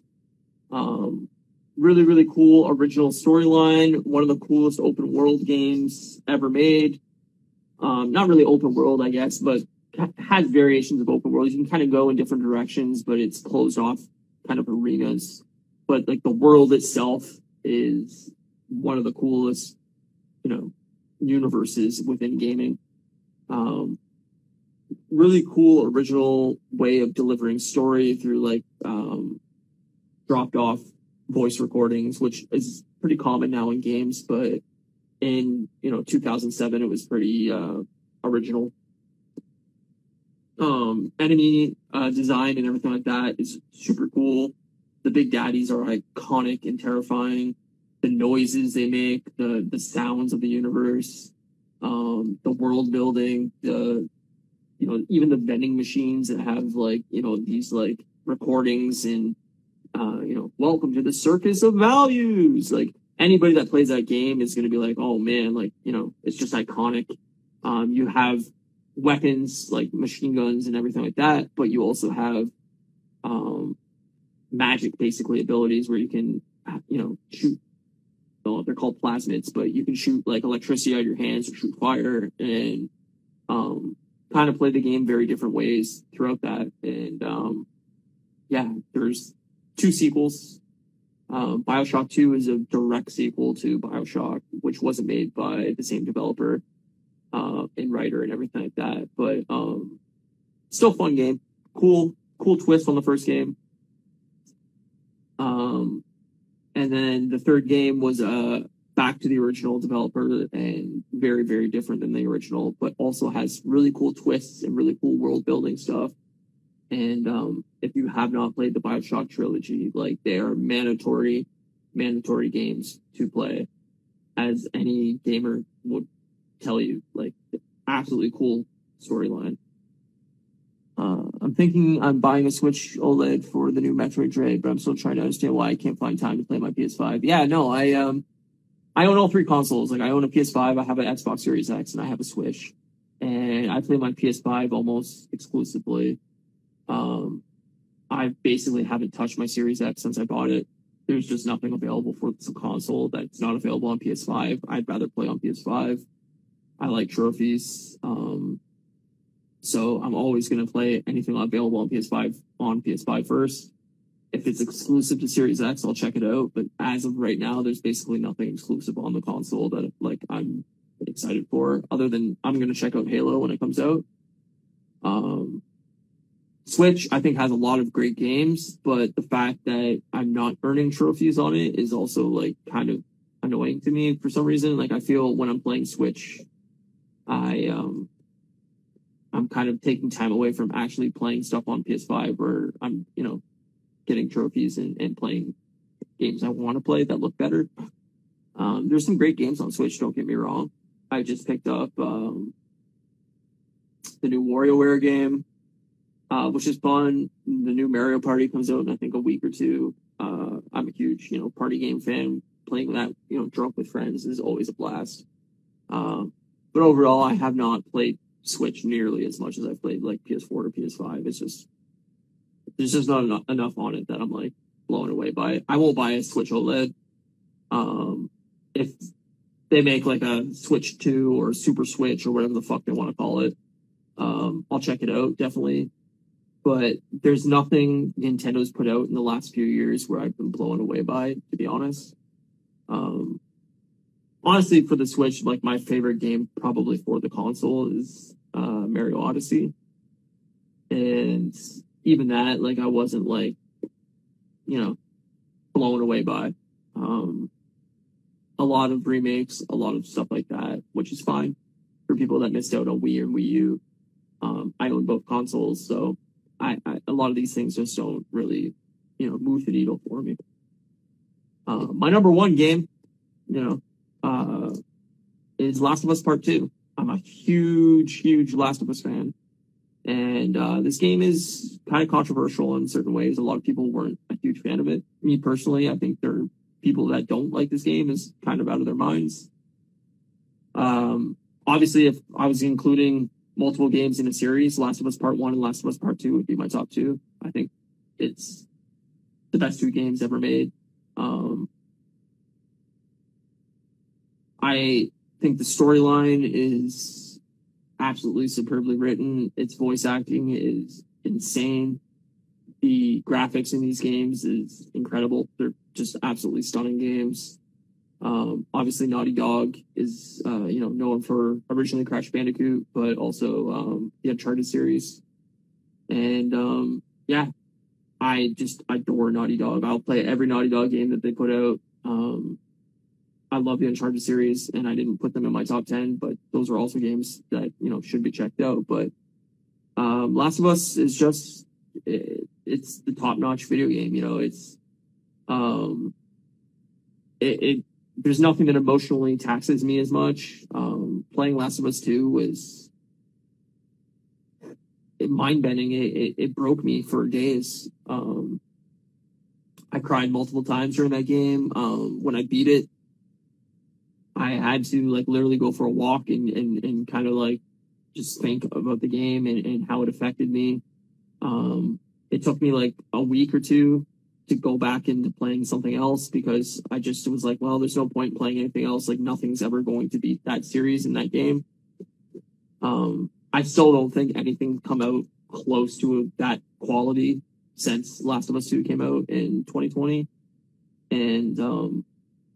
Um, really, really cool original storyline. One of the coolest open world games ever made. Um, not really open world, I guess, but has variations of open world. You can kind of go in different directions, but it's closed off kind of arenas, but like the world itself is one of the coolest, you know, universes within gaming. Um, really cool original way of delivering story through like um, dropped off voice recordings, which is pretty common now in games, but in you know 2007 it was pretty uh, original. Um, enemy uh, design and everything like that is super cool. The Big Daddies are iconic and terrifying. the noises they make, the the sounds of the universe, um, the world building, the you know even the vending machines that have like you know these like recordings and uh, you know welcome to the circus of values. Like anybody that plays that game is going to be like, oh man, like you know it's just iconic. Um, you have weapons like machine guns and everything like that, but you also have um, magic basically abilities where you can you know shoot they're called plasmids, but you can shoot like electricity out of your hands or shoot fire and um, kind of play the game very different ways throughout that. And um, yeah, there's two sequels. Um, Bioshock 2 is a direct sequel to Bioshock, which wasn't made by the same developer uh, and writer and everything like that. But um, still fun game. Cool, cool twist on the first game. Um, and then the third game was uh, back to the original developer and very, very different than the original, but also has really cool twists and really cool world building stuff. And um, if you have not played the Bioshock trilogy, like they are mandatory, mandatory games to play, as any gamer would tell you. Like absolutely cool storyline. Uh, I'm thinking I'm buying a Switch OLED for the new Metroid Dread, but I'm still trying to understand why I can't find time to play my PS5. Yeah, no, I um, I own all three consoles. Like I own a PS5, I have an Xbox Series X, and I have a Switch. And I play my PS5 almost exclusively. Um, I basically haven't touched my Series X since I bought it. There's just nothing available for the console that's not available on PS5. I'd rather play on PS5. I like trophies. Um, so I'm always going to play anything available on PS5 on PS5 first. If it's exclusive to Series X, I'll check it out. But as of right now, there's basically nothing exclusive on the console that like I'm excited for, other than I'm going to check out Halo when it comes out. Um, Switch, I think, has a lot of great games, but the fact that I'm not earning trophies on it is also like kind of annoying to me for some reason. Like I feel when I'm playing Switch, I um I'm kind of taking time away from actually playing stuff on PS5 where I'm, you know, getting trophies and, and playing games I want to play that look better. Um, there's some great games on Switch, don't get me wrong. I just picked up um, the new WarioWare game, uh, which is fun. The new Mario Party comes out in, I think, a week or two. Uh, I'm a huge, you know, party game fan. Playing that, you know, drunk with friends is always a blast. Um, but overall, I have not played Switch nearly as much as I've played like PS4 or PS5. It's just there's just not enough, enough on it that I'm like blown away by it. I won't buy a Switch OLED. Um, if they make like a Switch 2 or Super Switch or whatever the fuck they want to call it, um, I'll check it out definitely. But there's nothing Nintendo's put out in the last few years where I've been blown away by, to be honest. Um, honestly, for the Switch, like my favorite game probably for the console is uh, Mario Odyssey. And even that, like, I wasn't like, you know, blown away by. Um, a lot of remakes, a lot of stuff like that, which is fine for people that missed out on Wii and Wii U. Um, I own both consoles, so I, I, a lot of these things just don't really, you know, move the needle for me. Uh, my number one game, you know, uh, is Last of Us Part Two. I'm a huge, huge Last of Us fan. And uh, this game is kind of controversial in certain ways. A lot of people weren't a huge fan of it. Me personally, I think there are people that don't like this game is kind of out of their minds. Um, obviously, if I was including multiple games in a series, Last of Us Part 1 and Last of Us Part 2 would be my top two. I think it's the best two games ever made. Um, I think the storyline is absolutely superbly written. Its voice acting is insane. The graphics in these games is incredible. They're just absolutely stunning games. Um, obviously, Naughty Dog is, uh, you know, known for originally Crash Bandicoot, but also um, the Uncharted series. And um, yeah, I just adore Naughty Dog. I'll play every Naughty Dog game that they put out. Um, I love the Uncharted series, and I didn't put them in my top ten, but those are also games that you know should be checked out. But um, Last of Us is just it, it's the top notch video game. You know, it's um, it, it there's nothing that emotionally taxes me as much. Um, playing Last of Us 2 was mind bending. It, it, it, broke me for days. Um, I cried multiple times during that game. Um, when I beat it, I had to like literally go for a walk and, and, and kind of like just think about the game and, and how it affected me. Um, it took me like a week or two to go back into playing something else because I just was like, well, there's no point playing anything else. Like nothing's ever going to beat that series in that game. Um, I still don't think anything come out close to that quality since Last of Us 2 came out in 2020. And, um,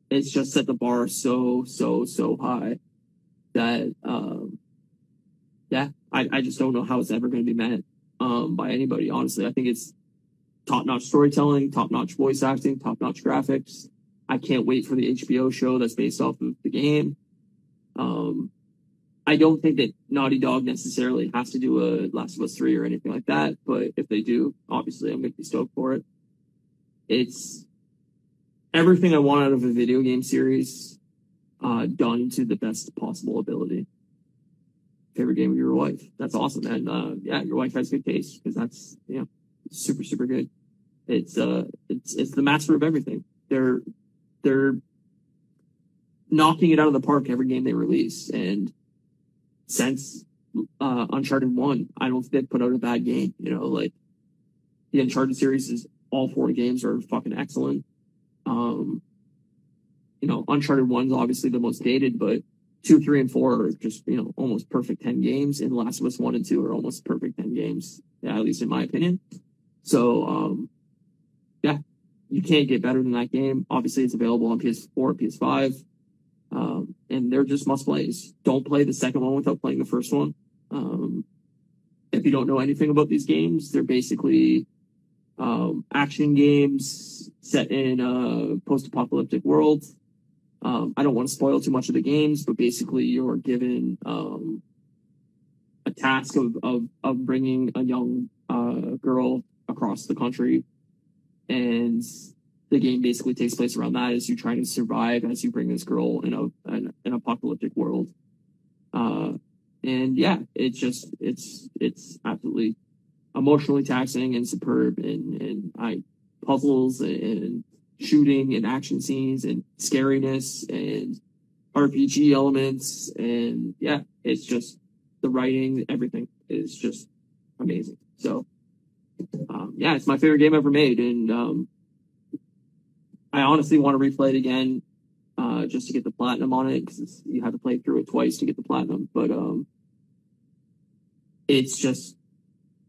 it's just set the bar so, so, so high that, um, yeah, I, I just don't know how it's ever going to be met, um, by anybody. Honestly, I think it's top notch storytelling, top notch voice acting, top notch graphics. I can't wait for the HBO show that's based off of the game. Um, I don't think that Naughty Dog necessarily has to do a Last of Us 3 or anything like that, but if they do, obviously I'm going to be stoked for it. It's everything I want out of a video game series, uh, done to the best possible ability. Favorite game of your wife. That's awesome. And, uh, yeah, your wife has good taste because that's, you know, super, super good. It's, uh, it's, it's the master of everything. They're, they're knocking it out of the park every game they release. And, since uh, Uncharted One. I don't think they put out a bad game. You know, like the Uncharted series is all four games are fucking excellent. Um, you know, Uncharted One's obviously the most dated, but two, three, and four are just you know almost perfect ten games, and Last of Us One and Two are almost perfect ten games. Yeah, at least in my opinion. So, um, yeah, you can't get better than that game. Obviously, it's available on PS4, PS5. Um, and they're just must plays. Don't play the second one without playing the first one. Um, if you don't know anything about these games, they're basically um, action games set in a post-apocalyptic world. Um, I don't want to spoil too much of the games, but basically you're given um, a task of, of, of bringing a young uh, girl across the country, and the game basically takes place around that as you try to survive as you bring this girl in a an, an apocalyptic world. Uh, and yeah, it's just it's it's absolutely emotionally taxing and superb, and and I puzzles and shooting and action scenes and scariness and RPG elements and yeah, it's just the writing, everything is just amazing. So um, yeah, it's my favorite game ever made, and um, I honestly want to replay it again, uh, just to get the platinum on it because you have to play through it twice to get the platinum. But um, it's just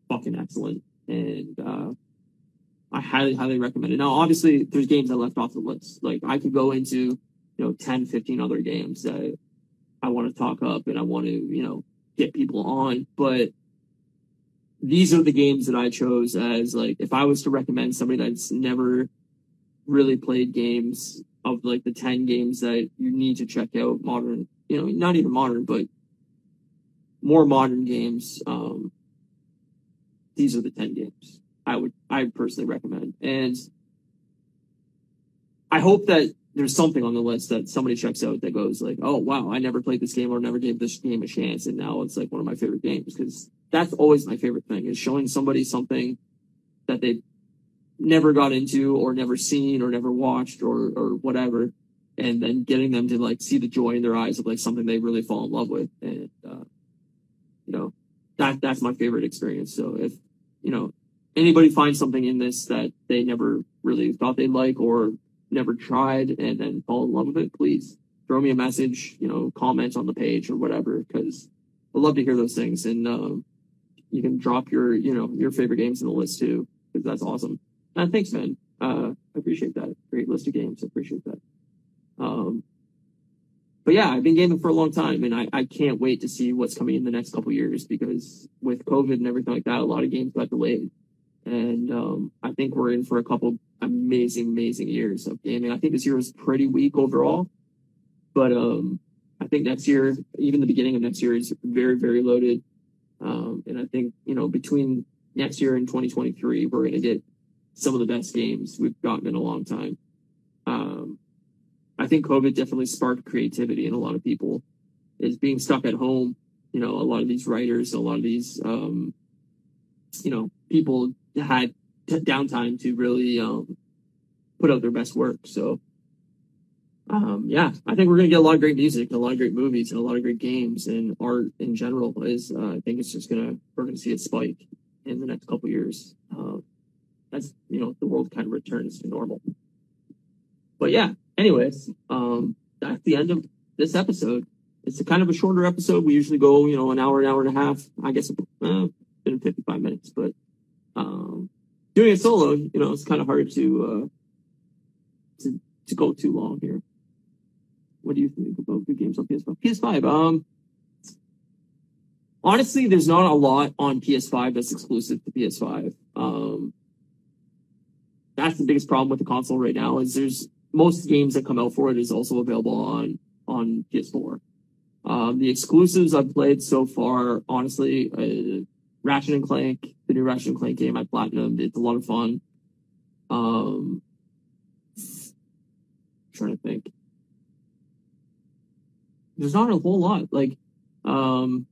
fucking excellent, and uh, I highly, highly recommend it. Now, obviously, there's games I left off the list. Like I could go into you know 10, 15 other games that I want to talk up and I want to you know get people on, but these are the games that I chose as like if I was to recommend somebody that's never really played games of like the 10 games that you need to check out modern, you know, not even modern, but more modern games. Um, these are the 10 games I would, I personally recommend. And I hope that there's something on the list that somebody checks out that goes like, oh wow, I never played this game or never gave this game a chance, and now it's like one of my favorite games because that's always my favorite thing is showing somebody something that they never got into or never seen or never watched or or whatever and then getting them to like see the joy in their eyes of like something they really fall in love with. And uh, you know that that's my favorite experience. So if you know anybody finds something in this that they never really thought they'd like or never tried and then fall in love with it please throw me a message you know comment on the page or whatever because I'd love to hear those things. And um, you can drop your you know your favorite games in the list too because that's awesome uh, thanks, man. Uh, I appreciate that. Great list of games. I appreciate that. Um, but yeah, I've been gaming for a long time and I, I can't wait to see what's coming in the next couple years because with COVID and everything like that, a lot of games got delayed. And, um, I think we're in for a couple amazing, amazing years of gaming. I think this year was pretty weak overall, but, um, I think next year, even the beginning of next year is very, very loaded. Um, and I think, you know, between next year and 2023, we're going to get some of the best games we've gotten in a long time. Um, I think COVID definitely sparked creativity in a lot of people. Is being stuck at home, you know, a lot of these writers, a lot of these, um, you know, people had downtime to really um, put out their best work. So, um, yeah, I think we're gonna get a lot of great music, and a lot of great movies, and a lot of great games and art in general. Is uh, I think it's just gonna we're gonna see it spike in the next couple years. Uh, as you know, the world kind of returns to normal. But yeah, anyways, um, that's the end of this episode. It's a kind of a shorter episode. We usually go, you know, an hour, an hour and a half. I guess uh, been 55 minutes, but um, doing it solo, you know, it's kind of hard to uh, to to go too long here. What do you think about good games on PS5? PS5, um, honestly, there's not a lot on PS5 that's exclusive to PS5. Um, that's the biggest problem with the console right now is there's most games that come out for it is also available on on PS4. Um, the exclusives I've played so far, honestly, uh, Ratchet and Clank, the new Ratchet and Clank game I platinumed. It's a lot of fun. Um, trying to think. There's not a whole lot. Like, um,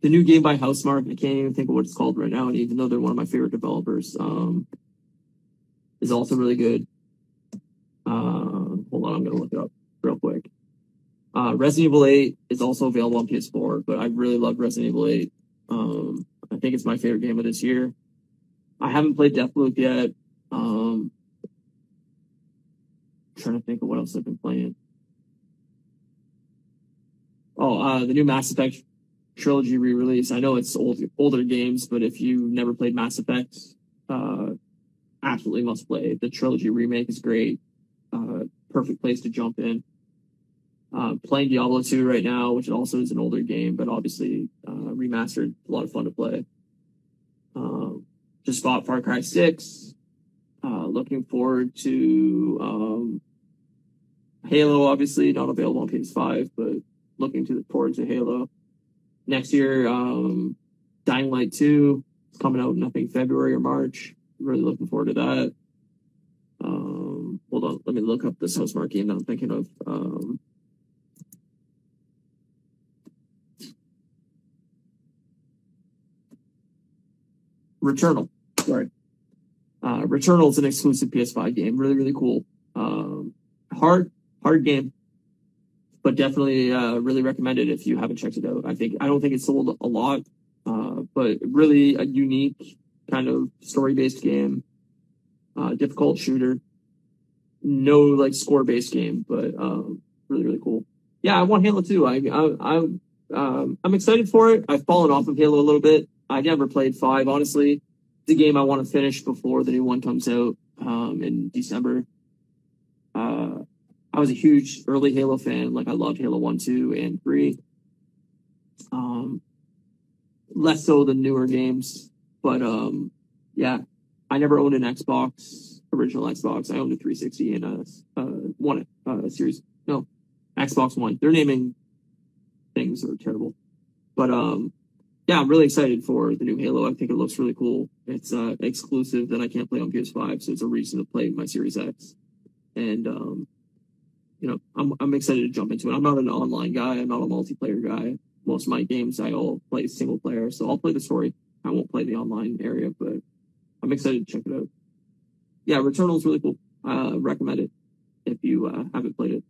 the new game by Housemarque, I can't even think of what it's called right now, and even though they're one of my favorite developers, um, is also really good. Uh, hold on, I'm gonna look it up real quick. Uh, Resident Evil 8 is also available on PS4, but I really love Resident Evil 8. Um, I think it's my favorite game of this year. I haven't played Deathloop yet. Um, trying to think of what else I've been playing. Oh, uh, the new Mass Effect trilogy re-release. I know it's old, older games, but if you never played Mass Effect, uh, absolutely must play. The trilogy remake is great. Uh, perfect place to jump in. Uh, playing Diablo 2 right now, which also is an older game, but obviously uh, remastered, a lot of fun to play. Um, just bought Far Cry 6. Uh, looking forward to um, Halo, obviously not available on PS5, but looking to the forward to Halo. Next year, um, Dying Light 2 is coming out in I think February or March. Really looking forward to that. Um, hold on, let me look up this Housemarque game that I'm thinking of. Um, Returnal. Sorry. Uh, Returnal is an exclusive PS5 game. Really, really cool. Um, hard, hard game, but definitely uh, really recommend it if you haven't checked it out. I think I don't think it's sold a lot, uh, but really a unique kind of story-based game. Uh, difficult shooter. No like score-based game, but um, really, really cool. Yeah, I want Halo 2. I, I, I um, I'm excited for it. I've fallen off of Halo a little bit. I never played five, honestly. It's game I want to finish before the new one comes out um, in December. Uh, I was a huge early Halo fan. Like I loved Halo One, Two, and Three. Um, less so than newer games, but um, yeah, I never owned an Xbox, original Xbox. I owned a 360 and a, a one uh, series. No, Xbox One. They're naming things are terrible, but um, yeah, I'm really excited for the new Halo. I think it looks really cool. It's uh, exclusive that I can't play on PS5, so it's a reason to play my Series X. And um, you know, I'm I'm excited to jump into it. I'm not an online guy. I'm not a multiplayer guy. Most of my games I all play single player, so I'll play the story. I won't play the online area, but I'm excited to check it out. Yeah, Returnal is really cool. Uh, recommend it if you uh, haven't played it.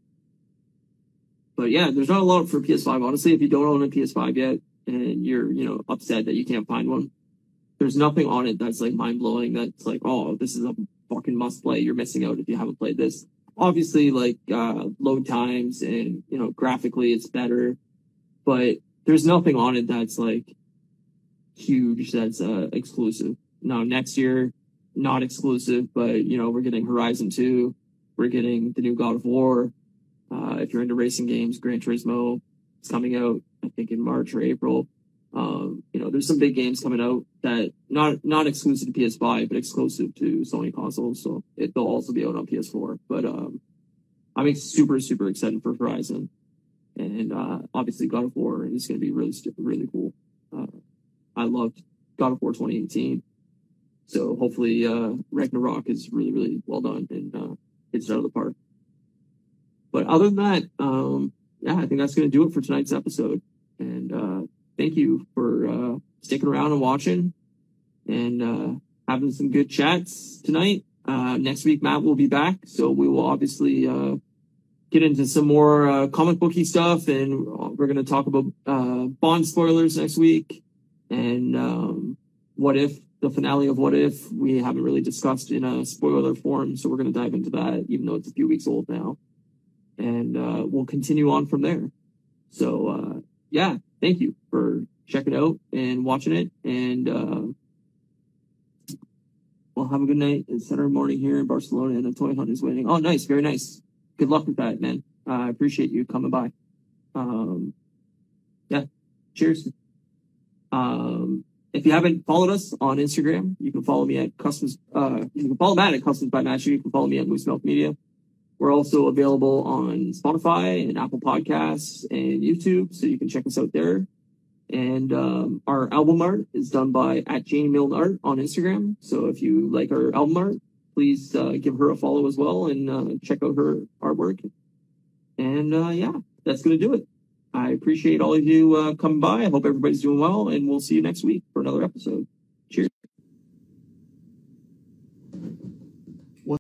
But yeah, there's not a lot for PS5. Honestly, if you don't own a PS5 yet, and you're, you know, upset that you can't find one. There's nothing on it that's like mind blowing. That's like, oh, this is a fucking must play. You're missing out if you haven't played this. Obviously, like uh, load times and you know graphically it's better, but there's nothing on it that's like huge. That's uh, exclusive. Now next year, not exclusive, but you know we're getting Horizon Two, we're getting the new God of War. Uh, if you're into racing games, Gran Turismo is coming out. I think in March or April. Um, you know, there's some big games coming out that not not exclusive to PS5, but exclusive to Sony consoles. So it, they'll also be out on PS4. But um, I'm super super excited for Horizon, and uh, obviously God of War is going to be really really cool. Uh, I loved God of War 2018, so hopefully uh, Ragnarok is really really well done and uh, hits it out of the park. but other than that, um, yeah, I think that's going to do it for tonight's episode. And uh, thank you for uh, sticking around and watching and uh, having some good chats tonight. Uh, next week, Matt will be back, so we will obviously uh, get into some more uh, comic booky stuff, and we're going to talk about uh, Bond spoilers next week, and um, what if the finale of What If we haven't really discussed in a spoiler form, so we're going to dive into that, even though it's a few weeks old now, and uh, we'll continue on from there. So uh, yeah, thank you for checking out and watching it, and uh, well, have a good night. It's Saturday morning here in Barcelona, and the toy hunt is waiting. Oh, nice, very nice. Good luck with that, man. I appreciate you coming by. Um, yeah, cheers. Um, if you haven't followed us on Instagram, you can follow me at Customs. Uh, you can follow Matt at Customs by Matt. You can follow me at Moose Milk Media. We're also available on Spotify and Apple Podcasts and YouTube, so you can check us out there. And um, our album art is done by at Janie Milne Art on Instagram. So if you like our album art, please uh, give her a follow as well and uh, check out her artwork. And uh, yeah, that's going to do it. I appreciate all of you uh, coming by. I hope everybody's doing well, and we'll see you next week for another episode.